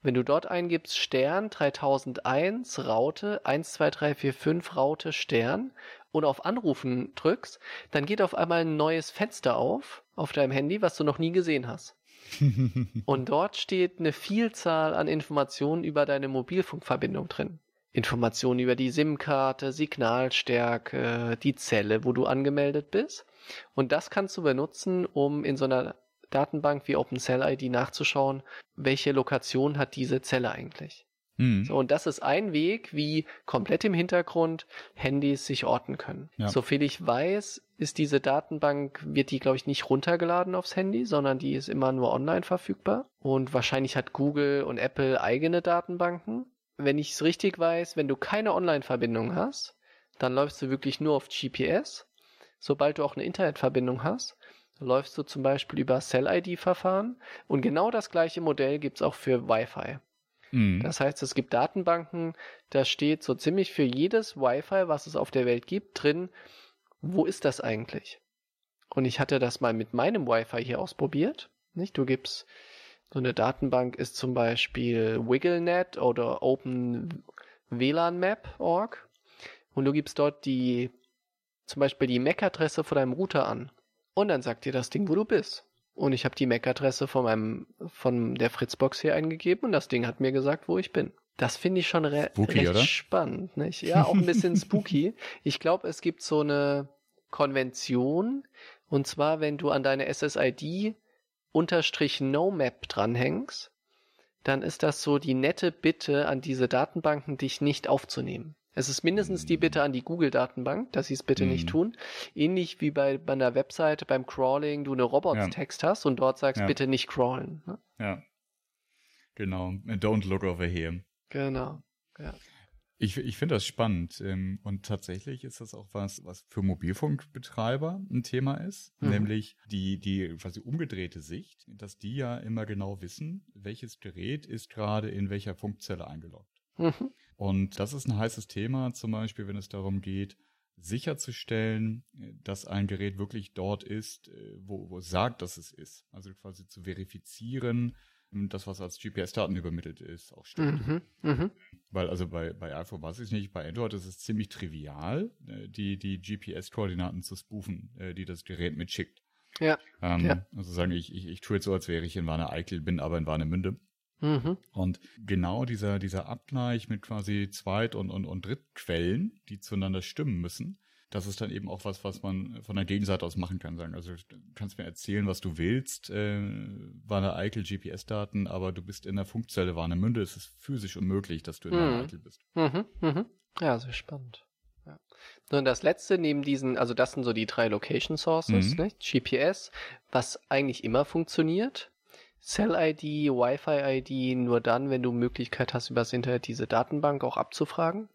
Wenn du dort eingibst Stern 3001 Raute 12345 Raute Stern und auf Anrufen drückst, dann geht auf einmal ein neues Fenster auf auf deinem Handy, was du noch nie gesehen hast. <laughs> und dort steht eine Vielzahl an Informationen über deine Mobilfunkverbindung drin. Informationen über die SIM-Karte, Signalstärke, die Zelle, wo du angemeldet bist. Und das kannst du benutzen, um in so einer Datenbank wie OpenCell-ID nachzuschauen, welche Lokation hat diese Zelle eigentlich. Mhm. So, und das ist ein Weg, wie komplett im Hintergrund Handys sich orten können. Ja. Soviel ich weiß, ist diese Datenbank, wird die, glaube ich, nicht runtergeladen aufs Handy, sondern die ist immer nur online verfügbar. Und wahrscheinlich hat Google und Apple eigene Datenbanken. Wenn ich es richtig weiß, wenn du keine Online-Verbindung hast, dann läufst du wirklich nur auf GPS. Sobald du auch eine Internetverbindung hast, läufst du zum Beispiel über Cell-ID-Verfahren und genau das gleiche Modell gibt es auch für Wi-Fi. Mhm. Das heißt, es gibt Datenbanken, da steht so ziemlich für jedes Wi-Fi, was es auf der Welt gibt, drin, wo ist das eigentlich? Und ich hatte das mal mit meinem Wi-Fi hier ausprobiert. Nicht? Du gibst so eine Datenbank ist zum Beispiel WiggleNet oder OpenWLANMap.org und du gibst dort die zum Beispiel die MAC-Adresse von deinem Router an und dann sagt dir das Ding, wo du bist. Und ich habe die MAC-Adresse von meinem, von der Fritzbox hier eingegeben und das Ding hat mir gesagt, wo ich bin. Das finde ich schon re spooky, recht oder? spannend, nicht? Ja, auch ein bisschen <laughs> spooky. Ich glaube, es gibt so eine Konvention, und zwar, wenn du an deine SSID unterstrich NoMap dranhängst, dann ist das so die nette Bitte an diese Datenbanken, dich nicht aufzunehmen. Es ist mindestens die Bitte an die Google-Datenbank, dass sie es bitte mhm. nicht tun. Ähnlich wie bei, bei einer Webseite beim Crawling du eine Robots-Text ja. hast und dort sagst, ja. bitte nicht crawlen. Ne? Ja. Genau. Don't look over here. Genau. Ja. Ich, ich finde das spannend ähm, und tatsächlich ist das auch was, was für Mobilfunkbetreiber ein Thema ist, mhm. nämlich die, die quasi umgedrehte Sicht, dass die ja immer genau wissen, welches Gerät ist gerade in welcher Funkzelle eingeloggt. Mhm. Und das ist ein heißes Thema, zum Beispiel, wenn es darum geht, sicherzustellen, dass ein Gerät wirklich dort ist, äh, wo, wo es sagt, dass es ist. Also quasi zu verifizieren, das, was als GPS-Daten übermittelt ist, auch stimmt. Mhm, mh. Weil also bei, bei iPhone weiß ich nicht, bei Android ist es ziemlich trivial, äh, die, die GPS-Koordinaten zu spoofen, äh, die das Gerät mitschickt. Ja. Ähm, ja. Also sagen, ich, ich, ich tue jetzt so, als wäre ich in Warne-Eickel, bin aber in Warnemünde. Mhm. Und genau dieser, dieser Abgleich mit quasi Zweit- und, und, und Drittquellen, die zueinander stimmen müssen, das ist dann eben auch was, was man von der Gegenseite aus machen kann. Sagen, also du kannst mir erzählen, was du willst, äh, war eine Eikel GPS-Daten, aber du bist in der Funkzelle Warnemünde, es ist physisch unmöglich, dass du in der mhm. Eikel bist. Mhm, mhm. Ja, sehr spannend. Ja. Und das letzte neben diesen, also das sind so die drei Location Sources, mhm. ne? GPS, was eigentlich immer funktioniert. Cell-ID, Wi-Fi-ID nur dann, wenn du Möglichkeit hast, übers Internet diese Datenbank auch abzufragen.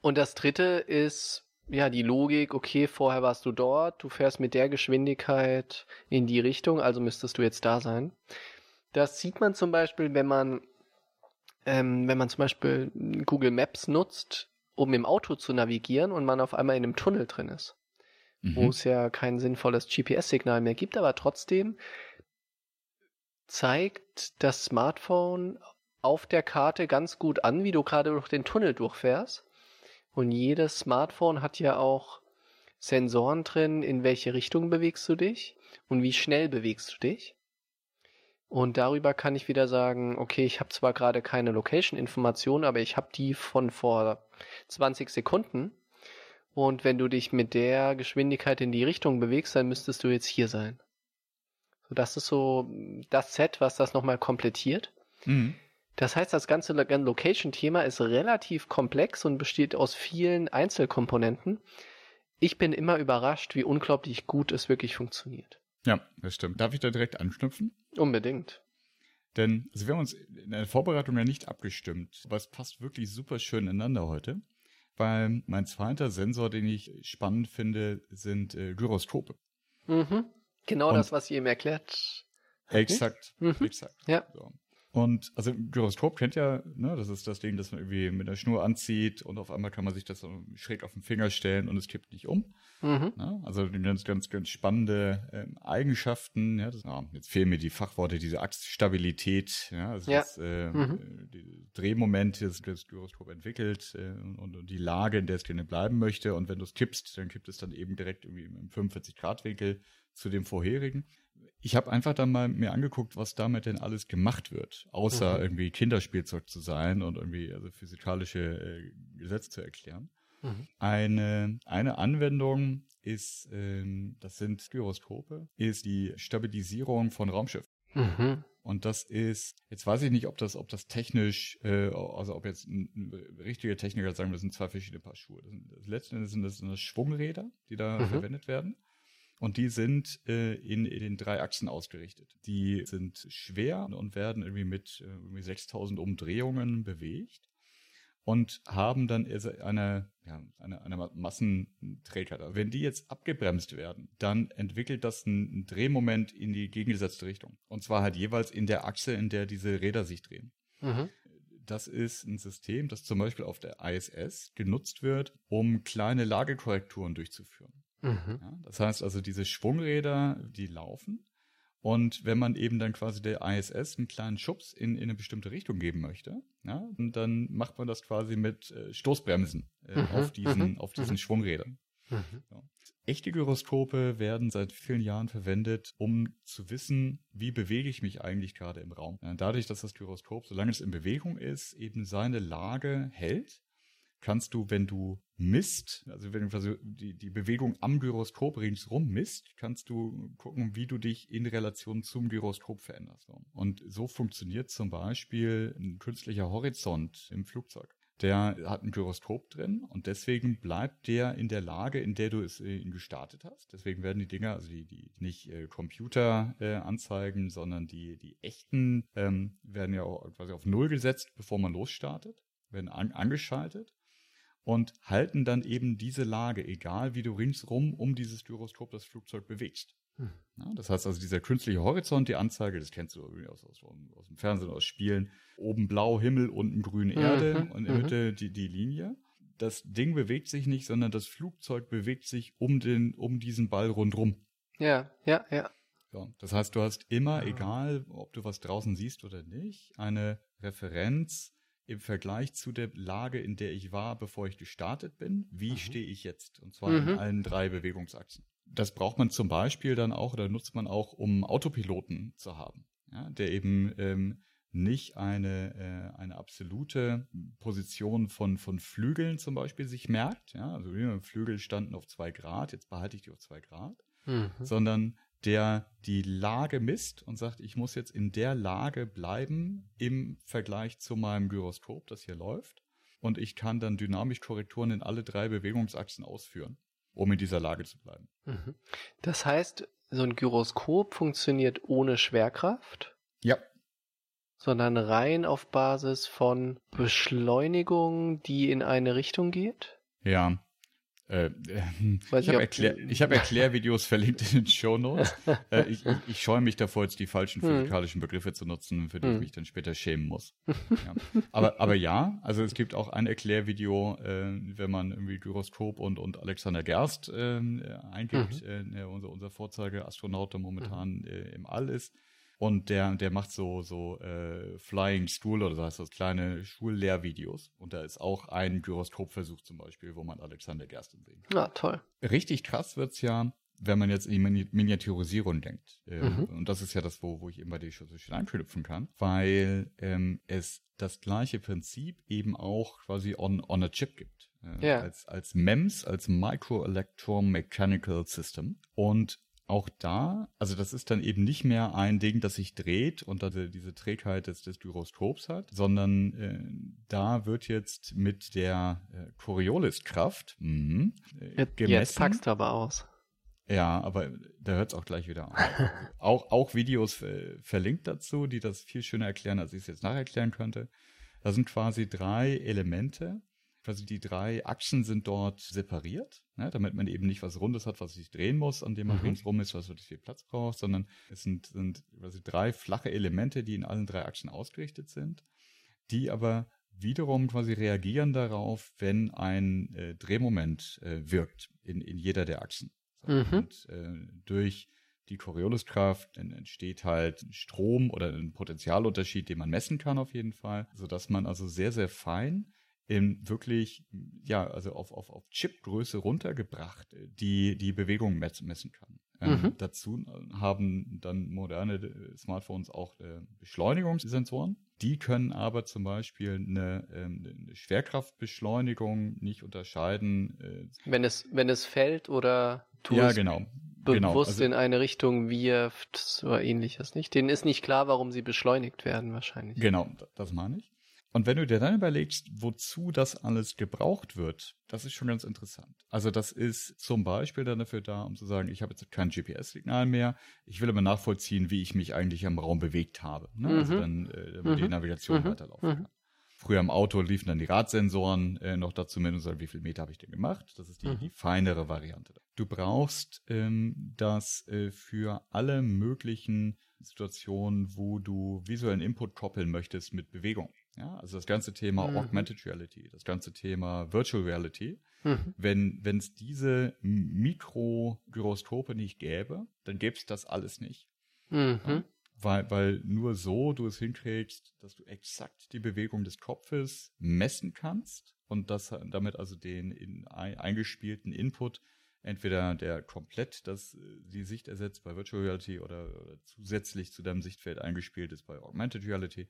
Und das dritte ist, ja, die Logik, okay, vorher warst du dort, du fährst mit der Geschwindigkeit in die Richtung, also müsstest du jetzt da sein. Das sieht man zum Beispiel, wenn man, ähm, wenn man zum Beispiel Google Maps nutzt, um im Auto zu navigieren und man auf einmal in einem Tunnel drin ist. Mhm. Wo es ja kein sinnvolles GPS-Signal mehr gibt, aber trotzdem zeigt das Smartphone auf der Karte ganz gut an, wie du gerade durch den Tunnel durchfährst. Und jedes Smartphone hat ja auch Sensoren drin, in welche Richtung bewegst du dich und wie schnell bewegst du dich. Und darüber kann ich wieder sagen, okay, ich habe zwar gerade keine Location-Information, aber ich habe die von vor 20 Sekunden. Und wenn du dich mit der Geschwindigkeit in die Richtung bewegst, dann müsstest du jetzt hier sein. Das ist so das Set, was das nochmal komplettiert. Mhm. Das heißt, das ganze Location-Thema ist relativ komplex und besteht aus vielen Einzelkomponenten. Ich bin immer überrascht, wie unglaublich gut es wirklich funktioniert. Ja, das stimmt. Darf ich da direkt anknüpfen? Unbedingt. Denn also wir haben uns in der Vorbereitung ja nicht abgestimmt, aber es passt wirklich super schön ineinander heute, weil mein zweiter Sensor, den ich spannend finde, sind äh, Gyroskope. Mhm. Genau Und das, was ihr ihm erklärt. Exakt, mhm. exakt. Ja. So. Und also Gyroskop kennt ja, ne, das ist das Ding, das man irgendwie mit der Schnur anzieht und auf einmal kann man sich das so schräg auf den Finger stellen und es kippt nicht um. Mhm. Ja, also ganz, ganz, ganz spannende ähm, Eigenschaften. Ja, das, ja, jetzt fehlen mir die Fachworte, diese Achsstabilität, ja, also ja. das äh, mhm. die Drehmoment, das das Gyroskop entwickelt äh, und, und die Lage, in der es gerne bleiben möchte. Und wenn du es kippst, dann kippt es dann eben direkt irgendwie im 45 Grad Winkel zu dem vorherigen ich habe einfach dann mal mir angeguckt, was damit denn alles gemacht wird, außer mhm. irgendwie Kinderspielzeug zu sein und irgendwie also physikalische äh, Gesetze zu erklären. Mhm. Eine, eine Anwendung ist, ähm, das sind Gyroskope, ist die Stabilisierung von Raumschiffen. Mhm. Und das ist, jetzt weiß ich nicht, ob das, ob das technisch, äh, also ob jetzt ein, ein richtiger Techniker sagen, das sind zwei verschiedene Paar Schuhe. Das sind, letzten Endes sind das, sind das Schwungräder, die da mhm. verwendet werden. Und die sind äh, in, in den drei Achsen ausgerichtet. Die sind schwer und werden irgendwie mit äh, irgendwie 6000 Umdrehungen bewegt. und haben dann eine, ja, eine, eine Massenträger. Wenn die jetzt abgebremst werden, dann entwickelt das einen Drehmoment in die gegengesetzte Richtung. Und zwar halt jeweils in der Achse, in der diese Räder sich drehen. Mhm. Das ist ein System, das zum Beispiel auf der ISS genutzt wird, um kleine Lagekorrekturen durchzuführen. Mhm. Ja, das heißt also, diese Schwungräder, die laufen und wenn man eben dann quasi der ISS einen kleinen Schubs in, in eine bestimmte Richtung geben möchte, ja, dann macht man das quasi mit äh, Stoßbremsen äh, mhm, auf diesen, mhm, auf diesen mhm. Schwungrädern. Mhm. Ja. Echte Gyroskope werden seit vielen Jahren verwendet, um zu wissen, wie bewege ich mich eigentlich gerade im Raum. Dadurch, dass das Gyroskop, solange es in Bewegung ist, eben seine Lage hält kannst du, wenn du misst, also wenn du die, die Bewegung am Gyroskop ringsrum misst, kannst du gucken, wie du dich in Relation zum Gyroskop veränderst. Und so funktioniert zum Beispiel ein künstlicher Horizont im Flugzeug. Der hat ein Gyroskop drin und deswegen bleibt der in der Lage, in der du es äh, ihn gestartet hast. Deswegen werden die Dinger, also die, die nicht äh, Computer äh, anzeigen, sondern die, die echten ähm, werden ja auch quasi auf Null gesetzt, bevor man losstartet, werden an, angeschaltet und halten dann eben diese Lage, egal wie du ringsrum um dieses Gyroskop das Flugzeug bewegst. Hm. Ja, das heißt also, dieser künstliche Horizont, die Anzeige, das kennst du aus, aus, aus dem Fernsehen, aus Spielen, oben blau Himmel, unten grüne Erde mhm, und in der mhm. Mitte die, die Linie. Das Ding bewegt sich nicht, sondern das Flugzeug bewegt sich um den, um diesen Ball rundrum. Ja, ja, ja. So, das heißt, du hast immer, ah. egal ob du was draußen siehst oder nicht, eine Referenz im Vergleich zu der Lage, in der ich war, bevor ich gestartet bin, wie mhm. stehe ich jetzt? Und zwar mhm. in allen drei Bewegungsachsen. Das braucht man zum Beispiel dann auch oder nutzt man auch, um Autopiloten zu haben, ja, der eben ähm, nicht eine, äh, eine absolute Position von, von Flügeln zum Beispiel sich merkt. Ja, also Flügel standen auf zwei Grad, jetzt behalte ich die auf zwei Grad, mhm. sondern der die Lage misst und sagt, ich muss jetzt in der Lage bleiben im Vergleich zu meinem Gyroskop, das hier läuft. Und ich kann dann dynamisch Korrekturen in alle drei Bewegungsachsen ausführen, um in dieser Lage zu bleiben. Mhm. Das heißt, so ein Gyroskop funktioniert ohne Schwerkraft? Ja. Sondern rein auf Basis von Beschleunigung, die in eine Richtung geht? Ja, äh, ich habe Erklär, hab Erklärvideos <laughs> verlinkt in den Show Notes. <laughs> äh, ich, ich, scheue mich davor, jetzt die falschen hm. physikalischen Begriffe zu nutzen, für die ich hm. mich dann später schämen muss. <laughs> Ja. Aber, aber ja, also es gibt auch ein Erklärvideo, äh, wenn man irgendwie Gyroskop und, und Alexander Gerst äh, eingibt, mhm. äh, unser, unser Vorzeigeastronaut, der momentan mhm. äh, im All ist. Und der, der macht so, so äh, Flying School oder so heißt das, kleine Schullehrvideos. Und da ist auch ein Gyroskopversuch zum Beispiel, wo man Alexander Gersten sehen kann. Ja, toll. Richtig krass wird's ja, wenn man jetzt in die Miniaturisierung denkt. Äh, mhm. Und das ist ja das, wo, wo ich immer die so schön anknüpfen kann, weil ähm, es das gleiche Prinzip eben auch quasi on, on a chip gibt. Äh, ja. Als, als MEMS, als Micro Electromechanical System. Und auch da, also das ist dann eben nicht mehr ein Ding, das sich dreht und also diese Trägheit des, des Gyroskops hat, sondern äh, da wird jetzt mit der äh, Corioliskraft mh, äh, gemessen. Jetzt packst du aber aus. Ja, aber da hört es auch gleich wieder auf. <laughs> Auch, auch Videos äh, verlinkt dazu, die das viel schöner erklären, als ich es jetzt nacherklären könnte. Da sind quasi drei Elemente, quasi die drei Achsen sind dort separiert, ne, damit man eben nicht was Rundes hat, was sich drehen muss, an dem man mhm. ringsrum ist, was wirklich viel Platz braucht, sondern es sind, sind quasi drei flache Elemente, die in allen drei Achsen ausgerichtet sind, die aber wiederum quasi reagieren darauf, wenn ein äh, Drehmoment äh, wirkt in, in jeder der Achsen. So, mhm. Und äh, durch die Corioliskraft entsteht halt Strom oder ein Potentialunterschied, den man messen kann auf jeden Fall, so dass man also sehr, sehr fein in wirklich, ja, also auf, auf, auf Chipgröße runtergebracht, die die Bewegung messen kann. Ähm, mhm. Dazu haben dann moderne äh, Smartphones auch äh, Beschleunigungssensoren. Die können aber zum Beispiel eine, ähm, eine Schwerkraftbeschleunigung nicht unterscheiden. Äh, wenn es, wenn es fällt oder tut ja, genau. bewusst genau. Also, in eine Richtung wirft oder ähnliches, nicht? Denen ist nicht klar, warum sie beschleunigt werden, wahrscheinlich. Genau, das meine ich. Und wenn du dir dann überlegst, wozu das alles gebraucht wird, das ist schon ganz interessant. Also das ist zum Beispiel dann dafür da, um zu sagen, ich habe jetzt kein GPS-Signal mehr, ich will aber nachvollziehen, wie ich mich eigentlich im Raum bewegt habe. Ne? Also mhm. Also dann, äh, damit mhm. die Navigation mhm. weiterlaufen kann. Früher im Auto liefen dann die Radsensoren äh, noch dazu mit und sagen, wie viel Meter habe ich denn gemacht? Das ist die, mhm. die feinere Variante. Du brauchst ähm, das äh, für alle möglichen Situationen, wo du visuellen Input koppeln möchtest mit Bewegung. Ja, also das ganze Thema mhm. Augmented Reality, das ganze Thema Virtual Reality. Mhm. Wenn es diese Mikrogyroskope nicht gäbe, dann gäbe es das alles nicht. Mhm. Ja? Weil, weil nur so du es hinkriegst, dass du exakt die Bewegung des Kopfes messen kannst und das damit also den in, eingespielten Input entweder der komplett das, die Sicht ersetzt bei Virtual Reality oder, oder zusätzlich zu deinem Sichtfeld eingespielt ist bei Augmented Reality.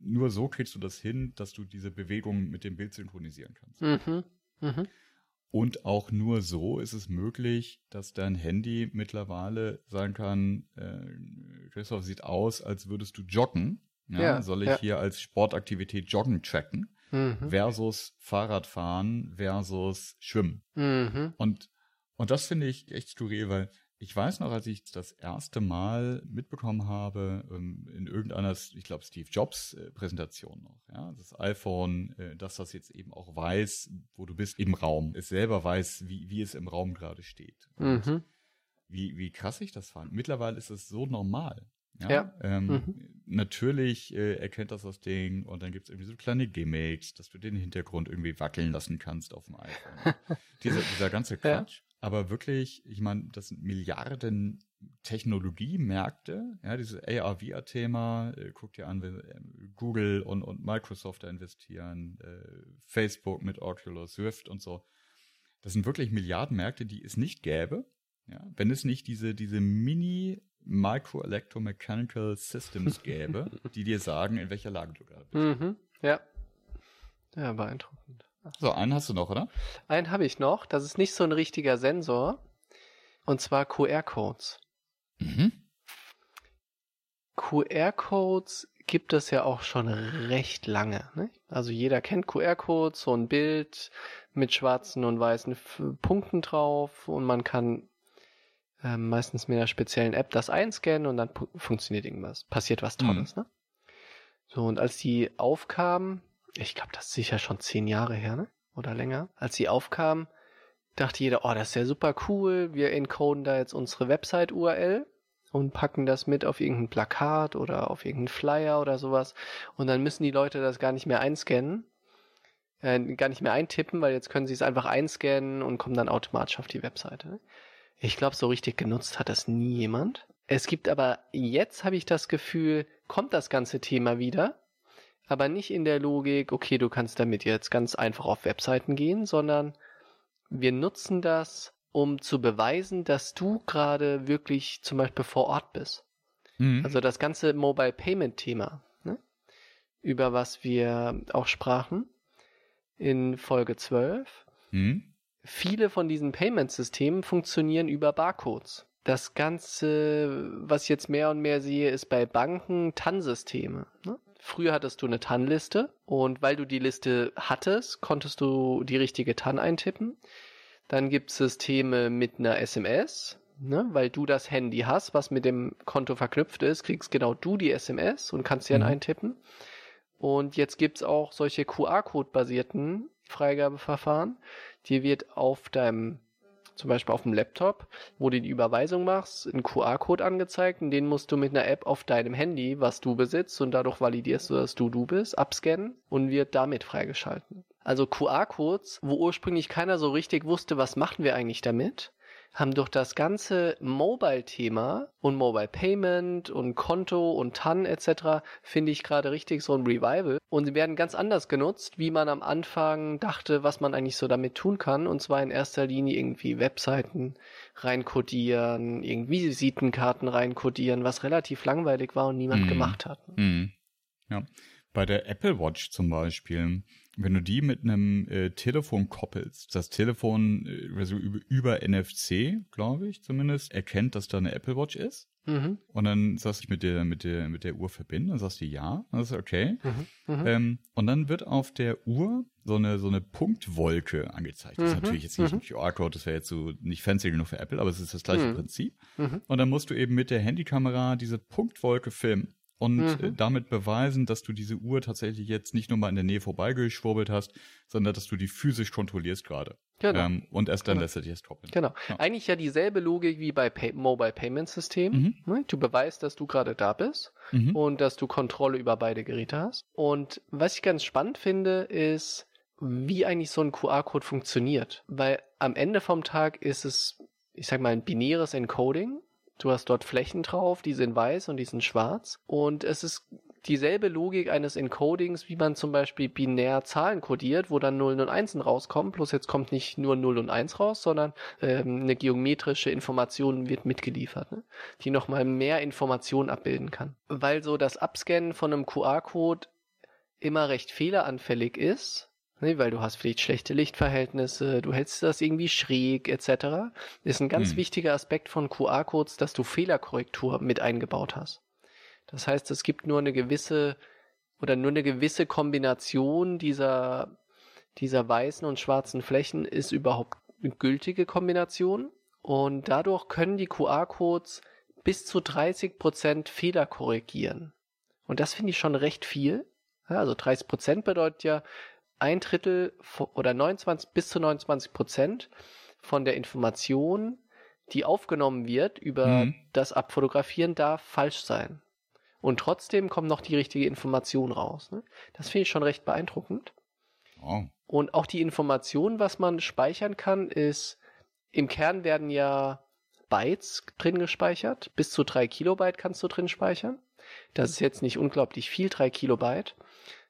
Nur so kriegst du das hin, dass du diese Bewegung mit dem Bild synchronisieren kannst. Mhm. Mhm. Und auch nur so ist es möglich, dass dein Handy mittlerweile sagen kann, äh, Christoph sieht aus, als würdest du joggen. Ja, ja soll ich ja. hier als Sportaktivität Joggen tracken mhm. versus Fahrradfahren versus Schwimmen. Mhm. Und, und das finde ich echt skurril, weil ich weiß noch, als ich das erste Mal mitbekommen habe, ähm, in irgendeiner, ich glaube, Steve Jobs äh, Präsentation noch, ja, das iPhone, äh, dass das jetzt eben auch weiß, wo du bist im Raum, es selber weiß, wie, wie es im Raum gerade steht. Mhm. Wie, wie krass ich das fand. Mittlerweile ist es so normal. Ja, ja. Ähm, mhm. natürlich äh, erkennt das das Ding und dann gibt es irgendwie so kleine Gimmicks, dass du den Hintergrund irgendwie wackeln lassen kannst auf dem iPhone. <laughs> dieser, dieser ganze Quatsch. Ja. Aber wirklich, ich meine, das sind Milliarden Technologiemärkte, ja, dieses AR-VR-Thema, äh, guck dir an, äh, Google und, und Microsoft da investieren, äh, Facebook mit Oculus, Swift und so. Das sind wirklich Milliardenmärkte, die es nicht gäbe, ja, wenn es nicht diese, diese Mini Micro-Electromechanical Systems gäbe, <laughs> die dir sagen, in welcher Lage du gerade bist. Mhm, ja. Ja, beeindruckend. So, einen hast du noch, oder? Einen habe ich noch. Das ist nicht so ein richtiger Sensor. Und zwar QR-Codes. Mhm. QR-Codes gibt es ja auch schon recht lange. Ne? Also jeder kennt QR-Codes, so ein Bild mit schwarzen und weißen Punkten drauf und man kann äh, meistens mit einer speziellen App das einscannen und dann funktioniert irgendwas, passiert was Tolles. Mhm. Ne? So, und als die aufkamen, ich glaube, das ist sicher schon zehn Jahre her, ne? Oder länger. Als sie aufkam, dachte jeder, oh, das ist ja super cool. Wir encoden da jetzt unsere Website-URL und packen das mit auf irgendein Plakat oder auf irgendeinen Flyer oder sowas. Und dann müssen die Leute das gar nicht mehr einscannen, äh, gar nicht mehr eintippen, weil jetzt können sie es einfach einscannen und kommen dann automatisch auf die Webseite. Ne? Ich glaube, so richtig genutzt hat das nie jemand. Es gibt aber jetzt, habe ich das Gefühl, kommt das ganze Thema wieder aber nicht in der Logik, okay, du kannst damit jetzt ganz einfach auf Webseiten gehen, sondern wir nutzen das, um zu beweisen, dass du gerade wirklich zum Beispiel vor Ort bist. Mhm. Also das ganze Mobile Payment Thema, ne? über was wir auch sprachen in Folge 12. Mhm. Viele von diesen Payment-Systemen funktionieren über Barcodes. Das Ganze, was ich jetzt mehr und mehr sehe, ist bei Banken TAN-Systeme. Ne? Früher hattest du eine TAN-Liste und weil du die Liste hattest, konntest du die richtige TAN eintippen. Dann gibt es Systeme mit einer SMS, ne? weil du das Handy hast, was mit dem Konto verknüpft ist, kriegst genau du die SMS und kannst sie dann mhm. eintippen. Und jetzt gibt es auch solche QR-Code-basierten Freigabeverfahren. Die wird auf deinem zum Beispiel auf dem Laptop, wo du die Überweisung machst, ein QR-Code angezeigt und den musst du mit einer App auf deinem Handy, was du besitzt und dadurch validierst du, dass du du bist, abscannen und wird damit freigeschalten. Also QR-Codes, wo ursprünglich keiner so richtig wusste, was machen wir eigentlich damit, haben durch das ganze Mobile-Thema und Mobile Payment und Konto und TAN etc. finde ich gerade richtig so ein Revival. Und sie werden ganz anders genutzt, wie man am Anfang dachte, was man eigentlich so damit tun kann. Und zwar in erster Linie irgendwie Webseiten reinkodieren, irgendwie Visitenkarten reinkodieren, was relativ langweilig war und niemand mm. gemacht hat. Mm. Ja. Bei der Apple Watch zum Beispiel wenn du die mit einem äh, Telefon koppelst, das Telefon äh, also über, über NFC, glaube ich zumindest, erkennt, dass da eine Apple Watch ist. Mhm. Und dann sagst du mit der, mit der, mit der Uhr verbinden, dann sagst du ja, das ist okay. Mhm. Mhm. Ähm, und dann wird auf der Uhr so eine, so eine Punktwolke angezeigt. Das ist mhm. natürlich jetzt nicht mhm. ein QR-Code, das wäre jetzt so nicht fancy genug für Apple, aber es ist das gleiche mhm. Prinzip. Und dann musst du eben mit der Handykamera diese Punktwolke filmen. Und mhm. damit beweisen, dass du diese Uhr tatsächlich jetzt nicht nur mal in der Nähe vorbeigeschwurbelt hast, sondern dass du die physisch kontrollierst gerade. Genau. Ähm, und erst dann genau. lässt er dich es trocknen. Genau. Ja. Eigentlich ja dieselbe Logik wie bei Pay Mobile Payment System. Mhm. Ne? Du beweist, dass du gerade da bist mhm. und dass du Kontrolle über beide Geräte hast. Und was ich ganz spannend finde, ist, wie eigentlich so ein QR-Code funktioniert. Weil am Ende vom Tag ist es, ich sag mal, ein binäres Encoding. Du hast dort Flächen drauf, die sind weiß und die sind schwarz. Und es ist dieselbe Logik eines Encodings, wie man zum Beispiel binär Zahlen kodiert, wo dann Nullen und Einsen rauskommen. Plus jetzt kommt nicht nur 0 und 1 raus, sondern ähm, eine geometrische Information wird mitgeliefert, ne? die nochmal mehr Informationen abbilden kann. Weil so das Abscannen von einem QR-Code immer recht fehleranfällig ist, ne, weil du hast vielleicht schlechte Lichtverhältnisse, du hältst das irgendwie schräg etc., ist ein ganz hm. wichtiger Aspekt von QR-Codes, dass du Fehlerkorrektur mit eingebaut hast. Das heißt, es gibt nur eine gewisse oder nur eine gewisse Kombination dieser, dieser weißen und schwarzen Flächen ist überhaupt eine gültige Kombination. Und dadurch können die QR-Codes bis zu 30 Prozent Fehler korrigieren. Und das finde ich schon recht viel. Also 30 Prozent bedeutet ja ein Drittel oder 29 bis zu 29 Prozent von der Information, die aufgenommen wird über mhm. das Abfotografieren, darf falsch sein. Und trotzdem kommt noch die richtige Information raus. Ne? Das finde ich schon recht beeindruckend. Oh. Und auch die Information, was man speichern kann, ist, im Kern werden ja Bytes drin gespeichert. Bis zu drei Kilobyte kannst du drin speichern. Das ist jetzt nicht unglaublich viel, drei Kilobyte.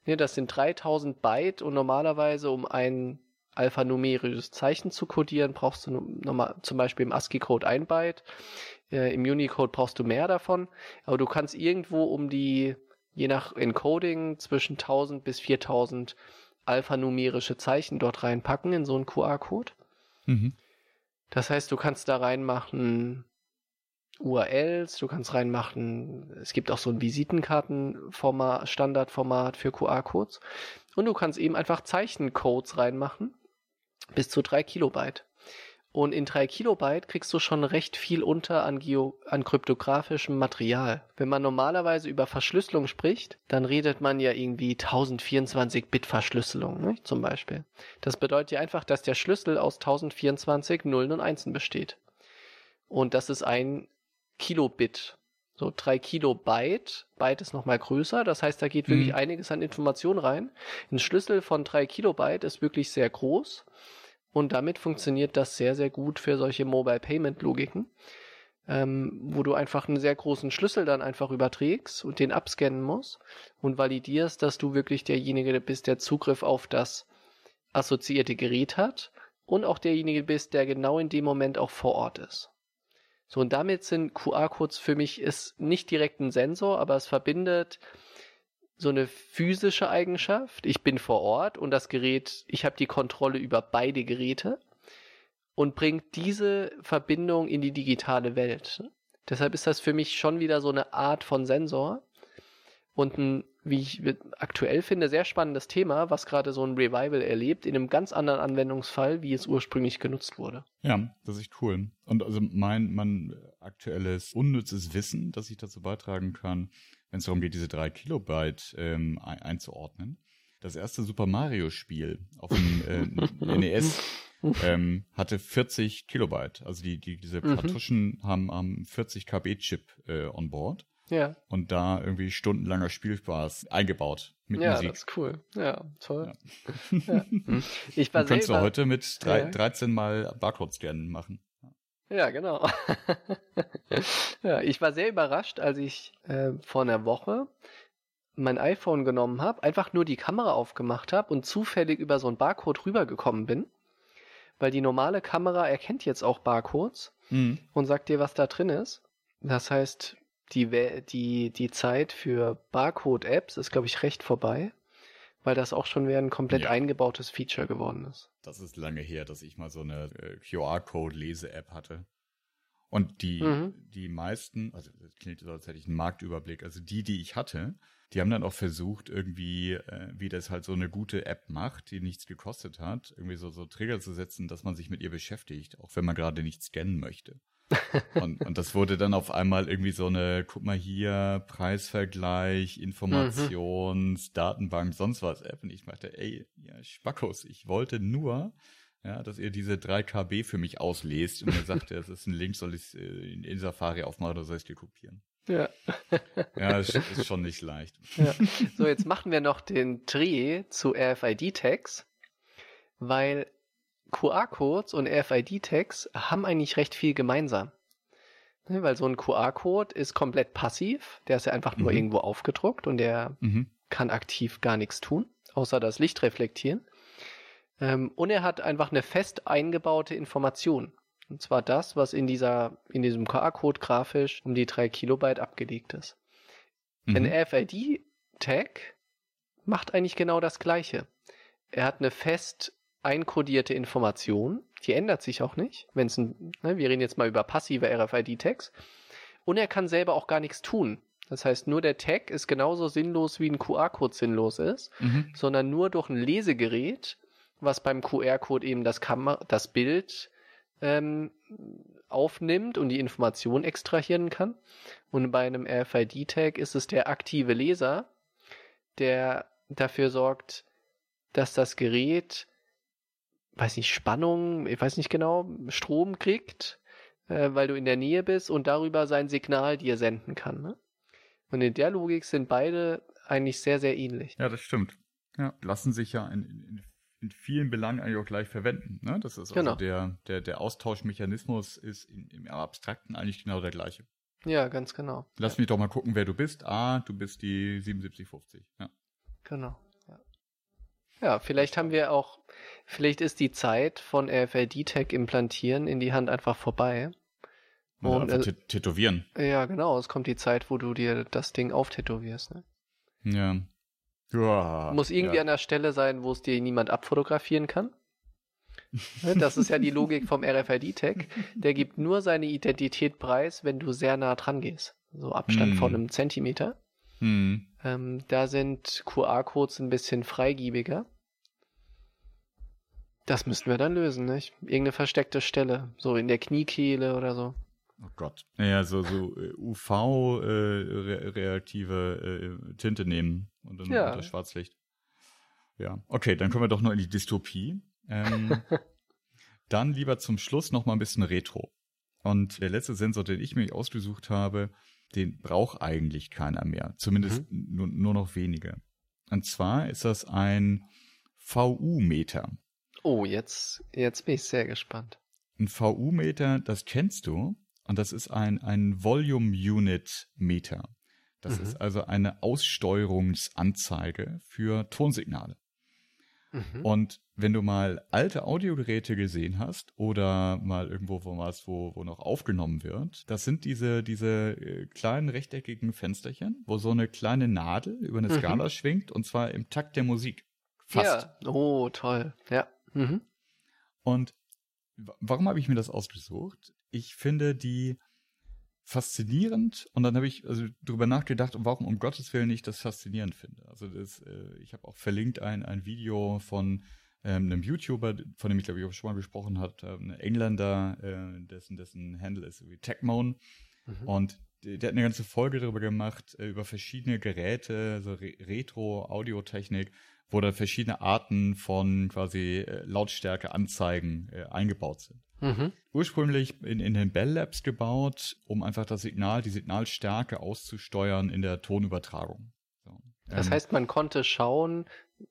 Ne, das sind 3000 Byte und normalerweise, um ein alphanumerisches Zeichen zu codieren, brauchst du nochmal zum Beispiel im ASCII-Code ein Byte. Äh, Im Unicode brauchst du mehr davon, aber du kannst irgendwo um die, je nach Encoding, zwischen 1000 bis 4000 alphanumerische Zeichen dort reinpacken in so einen QR-Code. Mhm. Das heißt, du kannst da reinmachen URLs, du kannst reinmachen, es gibt auch so ein Visitenkartenformat, Standardformat für QR-Codes. Und du kannst eben einfach Zeichencodes reinmachen, bis zu drei Kilobyte. Und in drei Kilobyte kriegst du schon recht viel unter an, Geo an kryptografischem Material. Wenn man normalerweise über Verschlüsselung spricht, dann redet man ja irgendwie 1024-Bit Verschlüsselung, ne, zum Beispiel. Das bedeutet ja einfach, dass der Schlüssel aus 1024 Nullen und Einsen besteht. Und das ist ein Kilobit. So drei Kilobyte. Byte ist nochmal größer. Das heißt, da geht wirklich mhm. einiges an Information rein. Ein Schlüssel von drei Kilobyte ist wirklich sehr groß. Und damit funktioniert das sehr, sehr gut für solche Mobile Payment Logiken, ähm, wo du einfach einen sehr großen Schlüssel dann einfach überträgst und den abscannen musst und validierst, dass du wirklich derjenige bist, der Zugriff auf das assoziierte Gerät hat und auch derjenige bist, der genau in dem Moment auch vor Ort ist. So, und damit sind QR-Codes für mich ist nicht direkt ein Sensor, aber es verbindet so eine physische Eigenschaft. Ich bin vor Ort und das Gerät, ich habe die Kontrolle über beide Geräte und bringt diese Verbindung in die digitale Welt. Deshalb ist das für mich schon wieder so eine Art von Sensor und ein, wie ich aktuell finde, sehr spannendes Thema, was gerade so ein Revival erlebt, in einem ganz anderen Anwendungsfall, wie es ursprünglich genutzt wurde. Ja, das ist cool. Und also mein, mein aktuelles unnützes Wissen, das ich dazu beitragen kann, wenn es darum geht, diese drei Kilobyte ähm, einzuordnen. Das erste Super Mario Spiel auf dem äh, <laughs> NES ähm, hatte 40 Kilobyte. Also die, die diese mhm. Kartuschen haben, haben 40 KB Chip äh, on board. Ja. Und da irgendwie stundenlanger Spielspaß eingebaut mit ja, Musik. Ja, das ist cool. Ja, toll. Ja. ja. <laughs> Ich war Könntest du heute mit drei, ja. 13 mal Barcode-Scannen machen. Ja, genau. <laughs> ja, ich war sehr überrascht, als ich äh, vor einer Woche mein iPhone genommen habe, einfach nur die Kamera aufgemacht habe und zufällig über so einen Barcode rübergekommen bin. Weil die normale Kamera erkennt jetzt auch Barcodes mhm. und sagt dir, was da drin ist. Das heißt, die, die, die Zeit für Barcode-Apps ist, glaube ich, recht vorbei weil das auch schon wieder ein komplett ja. eingebautes Feature geworden ist. Das ist lange her, dass ich mal so eine äh, QR-Code-Lese-App hatte. Und die, mhm. die meisten, also das klingt so, als hätte ich einen Marktüberblick, also die, die ich hatte, die haben dann auch versucht, irgendwie, äh, wie das halt so eine gute App macht, die nichts gekostet hat, irgendwie so, so Trigger zu setzen, dass man sich mit ihr beschäftigt, auch wenn man gerade nicht scannen möchte. Und, und das wurde dann auf einmal irgendwie so eine, guck mal hier, Preisvergleich, Informations, mhm. Datenbank, sonst was App. Und ich meinte, ey, ja, Spackos, ich wollte nur, ja, dass ihr diese 3 KB für mich auslest. Und er sagte, es ist ein Link, soll ich äh, in, in Safari aufmachen oder soll ich dir kopieren? Ja. ja, das ist schon nicht leicht. Ja. So, jetzt machen wir noch den Dreh zu RFID-Tags, weil QR-Codes und RFID-Tags haben eigentlich recht viel gemeinsam. Ne, weil so ein QR-Code ist komplett passiv, der ist ja einfach nur mhm. irgendwo aufgedruckt und der mhm. kann aktiv gar nichts tun, außer das Licht reflektieren. Ähm, und er hat einfach eine fest eingebaute Information. Und zwar das, was in dieser, in diesem QR-Code grafisch um die drei Kilobyte abgelegt ist. Mhm. Ein RFID-Tag macht eigentlich genau das Gleiche. Er hat eine fest einkodierte Information, die ändert sich auch nicht, wenn es ein, ne, wir reden jetzt mal über passive RFID-Tags, und er kann selber auch gar nichts tun. Das heißt, nur der Tag ist genauso sinnlos, wie ein QR-Code sinnlos ist, mhm. sondern nur durch ein Lesegerät, was beim QR-Code eben das, Kamera, das Bild ähm, aufnimmt und die Information extrahieren kann. Und bei einem RFID-Tag ist es der aktive Leser, der dafür sorgt, dass das Gerät weiß nicht, Spannung, ich weiß nicht genau, Strom kriegt, äh, weil du in der Nähe bist und darüber sein Signal dir senden kann. Ne? Und in der Logik sind beide eigentlich sehr, sehr ähnlich. Ja, das stimmt. Ja, lassen sich ja in, in, in vielen Belangen eigentlich auch gleich verwenden. Ne? Das ist also genau. der, der, der Austauschmechanismus ist in, im Abstrakten eigentlich genau der gleiche. Ja, ganz genau. Lass ja. mich doch mal gucken, wer du bist. Ah, du bist die 7750. Ja. Genau. Ja. vielleicht haben wir auch Vielleicht ist die Zeit von RFID-Tag implantieren in die Hand einfach vorbei. Und, ja, äh, tätowieren. Ja, genau. Es kommt die Zeit, wo du dir das Ding auftätowierst. Ne? Ja. ja. Muss irgendwie ja. an der Stelle sein, wo es dir niemand abfotografieren kann. Ne, das ist ja die Logik vom RFID-Tag. Der gibt nur seine Identität preis, wenn du sehr nah dran gehst. So Abstand hm. von einem Zentimeter. Hm. Ähm, da sind QR-Codes ein bisschen freigiebiger. Das müssten wir dann lösen, nicht? Irgendeine versteckte Stelle, so in der Kniekehle oder so. Oh Gott. Ja, so, so äh, UV-reaktive äh, äh, Tinte nehmen und dann ja. das Schwarzlicht. Ja, okay, dann kommen wir doch noch in die Dystopie. Ähm, <laughs> dann lieber zum Schluss noch mal ein bisschen Retro. Und der letzte Sensor, den ich mir ausgesucht habe, den braucht eigentlich keiner mehr. Zumindest mhm. nur, nur noch wenige. Und zwar ist das ein VU-Meter. Oh, jetzt, jetzt bin ich sehr gespannt. Ein VU-Meter, das kennst du. Und das ist ein, ein Volume Unit Meter. Das mhm. ist also eine Aussteuerungsanzeige für Tonsignale. Mhm. Und wenn du mal alte Audiogeräte gesehen hast oder mal irgendwo wo was, wo, wo noch aufgenommen wird, das sind diese, diese äh, kleinen rechteckigen Fensterchen, wo so eine kleine Nadel über eine mhm. Skala schwingt und zwar im Takt der Musik. Fast. Ja, oh, toll. Ja. Mhm. Und warum habe ich mir das ausgesucht? Ich finde die faszinierend und dann habe ich also darüber nachgedacht, warum um Gottes Willen ich das faszinierend finde. Also das, äh, ich habe auch verlinkt ein, ein Video von ähm, einem YouTuber, von dem ich glaube ich auch schon mal gesprochen habe, äh, ein Engländer, äh, dessen, dessen Handle ist wie Techmoan mhm. und der, der, hat eine ganze Folge darüber gemacht, äh, über verschiedene Geräte, so Re Retro-Audiotechnik wo da verschiedene Arten von quasi äh, Lautstärke-Anzeigen äh, eingebaut sind. Mhm. Ursprünglich in, in den Bell Labs gebaut, um einfach das Signal, die Signalstärke auszusteuern in der Tonübertragung. So. Das ähm, heißt, man konnte schauen,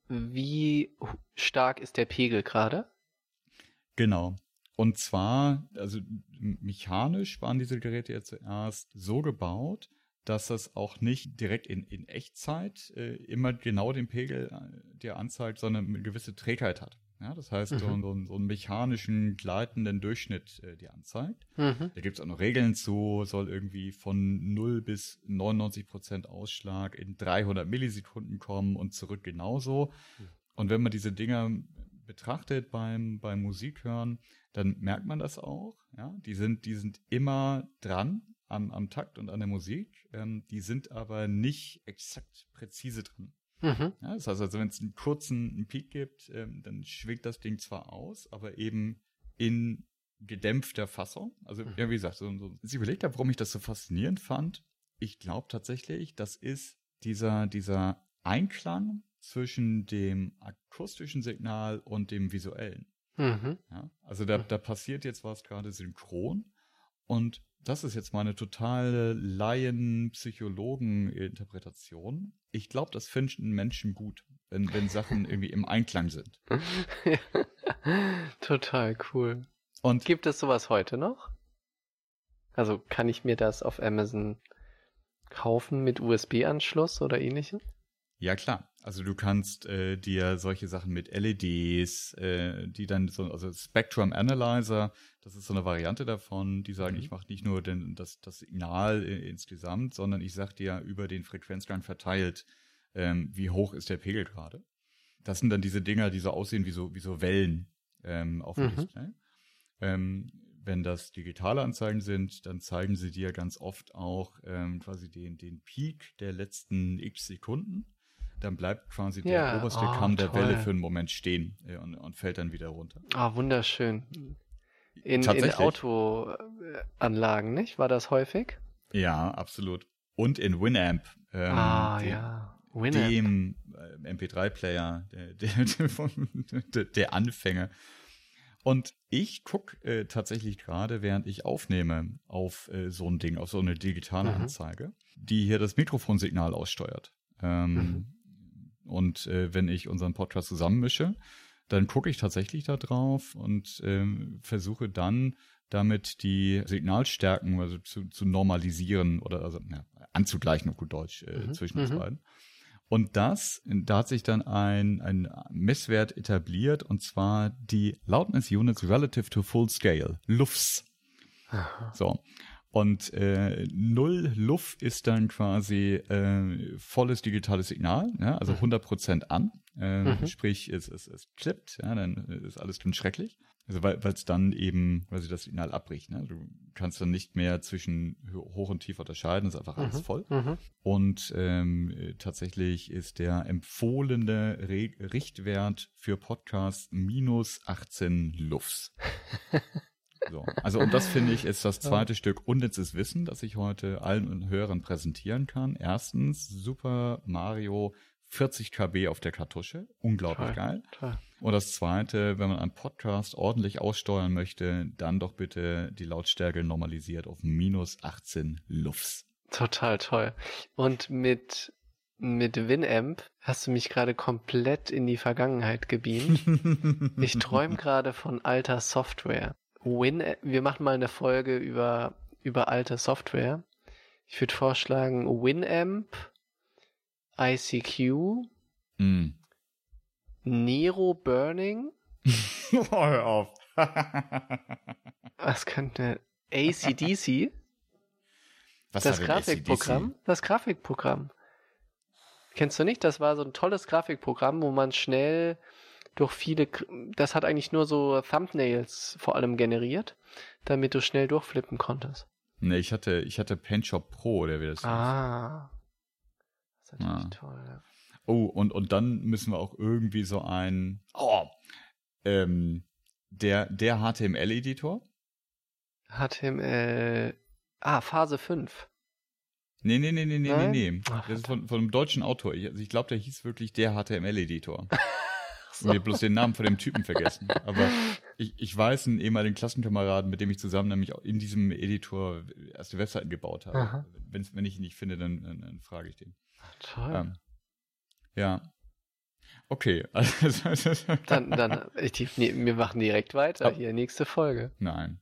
wie stark ist der Pegel gerade? Genau. Und zwar, also mechanisch waren diese Geräte jetzt zuerst so gebaut, dass das auch nicht direkt in, in Echtzeit äh, immer genau den Pegel äh, dir anzeigt, sondern eine gewisse Trägheit hat. Ja, das heißt, mhm. so, so, so einen mechanischen, gleitenden Durchschnitt äh, dir anzeigt. Mhm. Da gibt's auch noch Regeln zu, soll irgendwie von 0 bis 99 Prozent Ausschlag in 300 Millisekunden kommen und zurück genauso. Mhm. Und wenn man diese Dinger betrachtet beim, beim Musikhören, dann merkt man das auch. Ja, die sind, die sind immer dran am, am Takt und an der Musik. Ähm, die sind aber nicht exakt präzise drin. Mhm. Ja, das heißt also, wenn es einen kurzen einen Peak gibt, ähm, dann schwingt das Ding zwar aus, aber eben in gedämpfter Fassung. Also, ja, wie gesagt, so, so, ich überlegt habe, warum ich das so faszinierend fand. Ich glaube tatsächlich, das ist dieser, dieser Einklang zwischen dem akustischen Signal und dem visuellen. Mhm. Ja, also da, da passiert jetzt was gerade synchron und das ist jetzt meine totale Laien-Psychologen-Interpretation. Ich glaube, das finden Menschen gut, wenn, wenn Sachen <laughs> irgendwie im Einklang sind. <laughs> Total cool. Und gibt es sowas heute noch? Also kann ich mir das auf Amazon kaufen mit USB-Anschluss oder ähnlichem? Ja, klar. Also du kannst äh, dir solche Sachen mit LEDs, äh, die dann so, also Spectrum Analyzer, das ist so eine Variante davon, die sagen, mhm. ich mache nicht nur den, das, das Signal äh, insgesamt, sondern ich sag dir über den Frequenzgang verteilt, ähm, wie hoch ist der Pegel gerade. Das sind dann diese Dinger, die so aussehen wie so, wie so Wellen ähm, auf dem mhm. Display. Ähm, wenn das digitale Anzeigen sind, dann zeigen sie dir ganz oft auch ähm, quasi den, den Peak der letzten x Sekunden. Dann bleibt quasi der ja, oberste oh, Kamm der toll. Welle für einen Moment stehen äh, und, und, fällt dann wieder runter. Ah, wunderschön. In, in Autoanlagen, nicht? War das häufig? Ja, absolut. Und in Winamp. Ähm, ah, dem, ja. Winamp. Dem äh, MP3-Player, der, <laughs> der, der, der Anfänger und ich gucke äh, tatsächlich gerade, während ich aufnehme, auf äh, so ein Ding, auf so eine digitale mhm. Anzeige, die hier das Mikrofonsignal aussteuert. Ähm, mhm. Und äh, wenn ich unseren Podcast zusammenmische, dann gucke ich tatsächlich da drauf und ähm, versuche dann damit die Signalstärken also zu, zu normalisieren oder also ja, anzugleichen auf gut Deutsch äh, mhm. zwischen uns mhm. beiden. Und das, da hat sich dann ein, ein Messwert etabliert, und zwar die Loudness Units Relative to Full Scale, LUFS. So. Und äh, null Luft ist dann quasi äh, volles digitales Signal, ja, also 100% mhm. an. Äh, mhm. Sprich, es, es, es klippt, ja, dann ist alles ganz schrecklich. Also weil es dann eben, weil sie das Signal abbricht. Ne? Du kannst dann nicht mehr zwischen hoch und tief unterscheiden, ist einfach alles mhm. voll. Mhm. Und ähm, tatsächlich ist der empfohlene Re Richtwert für Podcasts minus 18 Lufts. <laughs> So. Also und das finde ich ist das zweite ja. Stück unnützes Wissen, das ich heute allen Hörern präsentieren kann. Erstens Super Mario 40 KB auf der Kartusche. Unglaublich toll, geil. Toll. Und das zweite, wenn man einen Podcast ordentlich aussteuern möchte, dann doch bitte die Lautstärke normalisiert auf minus 18 Lufts. Total toll. Und mit, mit Winamp hast du mich gerade komplett in die Vergangenheit gebeamt. <laughs> ich träume gerade von alter Software. Win, wir machen mal eine Folge über, über alte Software. Ich würde vorschlagen Winamp, ICQ, mm. Nero Burning. <laughs> oh, hör auf. <laughs> Was könnte ACDC? Was das Grafikprogramm? ACDC? Das Grafikprogramm. Kennst du nicht? Das war so ein tolles Grafikprogramm, wo man schnell durch viele, das hat eigentlich nur so Thumbnails vor allem generiert, damit du schnell durchflippen konntest. Nee, ich hatte, ich hatte PaintShop Pro, der wird das. Ah. Das ist natürlich ah. toll, ja. Oh, und, und dann müssen wir auch irgendwie so ein, oh, ähm, der, der HTML-Editor. HTML, ah, Phase 5. Nee, nee, nee, nee, nee, Nein? nee, nee. Das ist von, von einem deutschen Autor. Ich, also ich glaube, der hieß wirklich der HTML-Editor. <laughs> so. Mir bloß den Namen von dem Typen vergessen. Aber ich, ich weiß einen ehemaligen Klassenkameraden, mit dem ich zusammen nämlich in diesem Editor erste Webseiten gebaut habe. Wenn, wenn ich ihn nicht finde, dann, dann, dann frage ich den. Ach, toll. Ähm, ja. Okay. <laughs> dann, dann, ich, wir machen direkt weiter. Ab, Hier, nächste Folge. Nein.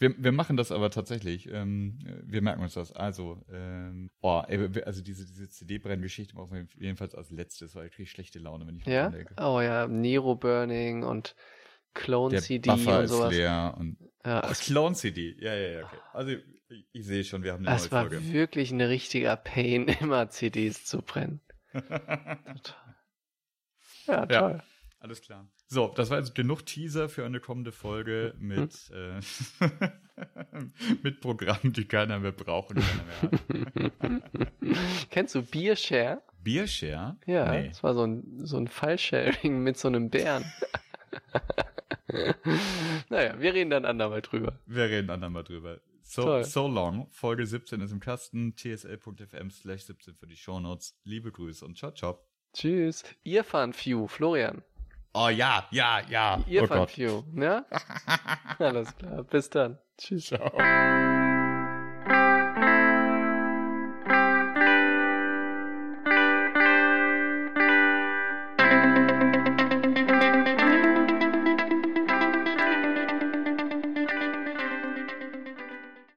Wir, wir machen das aber tatsächlich. Ähm, wir merken uns das. Also, ähm, oh, also diese, diese CD-Brenngeschichte machen wir jedenfalls als letztes, weil ich kriege schlechte Laune, wenn ich ja? denke. Oh ja, Nero Burning und Clone CD Buffer und sowas. Ist leer und ja, Ach, Clone CD. Ja, ja, ja, okay. Also ich, ich sehe schon, wir haben eine neue Folge. Es war wirklich ein richtiger Pain, <laughs> immer CDs zu brennen. <laughs> ja, toll. Ja, alles klar. So, das war also genug Teaser für eine kommende Folge hm? Hm? mit, hm? äh, <laughs> mit Programmen, die keiner mehr braucht und keiner mehr hat. <laughs> Kennst du Biershare? Biershare? Ja, nee. das war so ein, so ein Fallsharing mit so einem Bären. <laughs> naja, wir reden dann andermal drüber. Wir reden andermal drüber. So, so long. Folge 17 ist im Kasten. tsl.fm slash 17 für die Shownotes. Liebe Grüße und ciao, ciao. Tschüss. Ihr Fan Few, Florian. Oh ja, ja, ja. Ihr oh Gott. Ne? <laughs> Alles klar, bis dann. Tschüss. Ciao.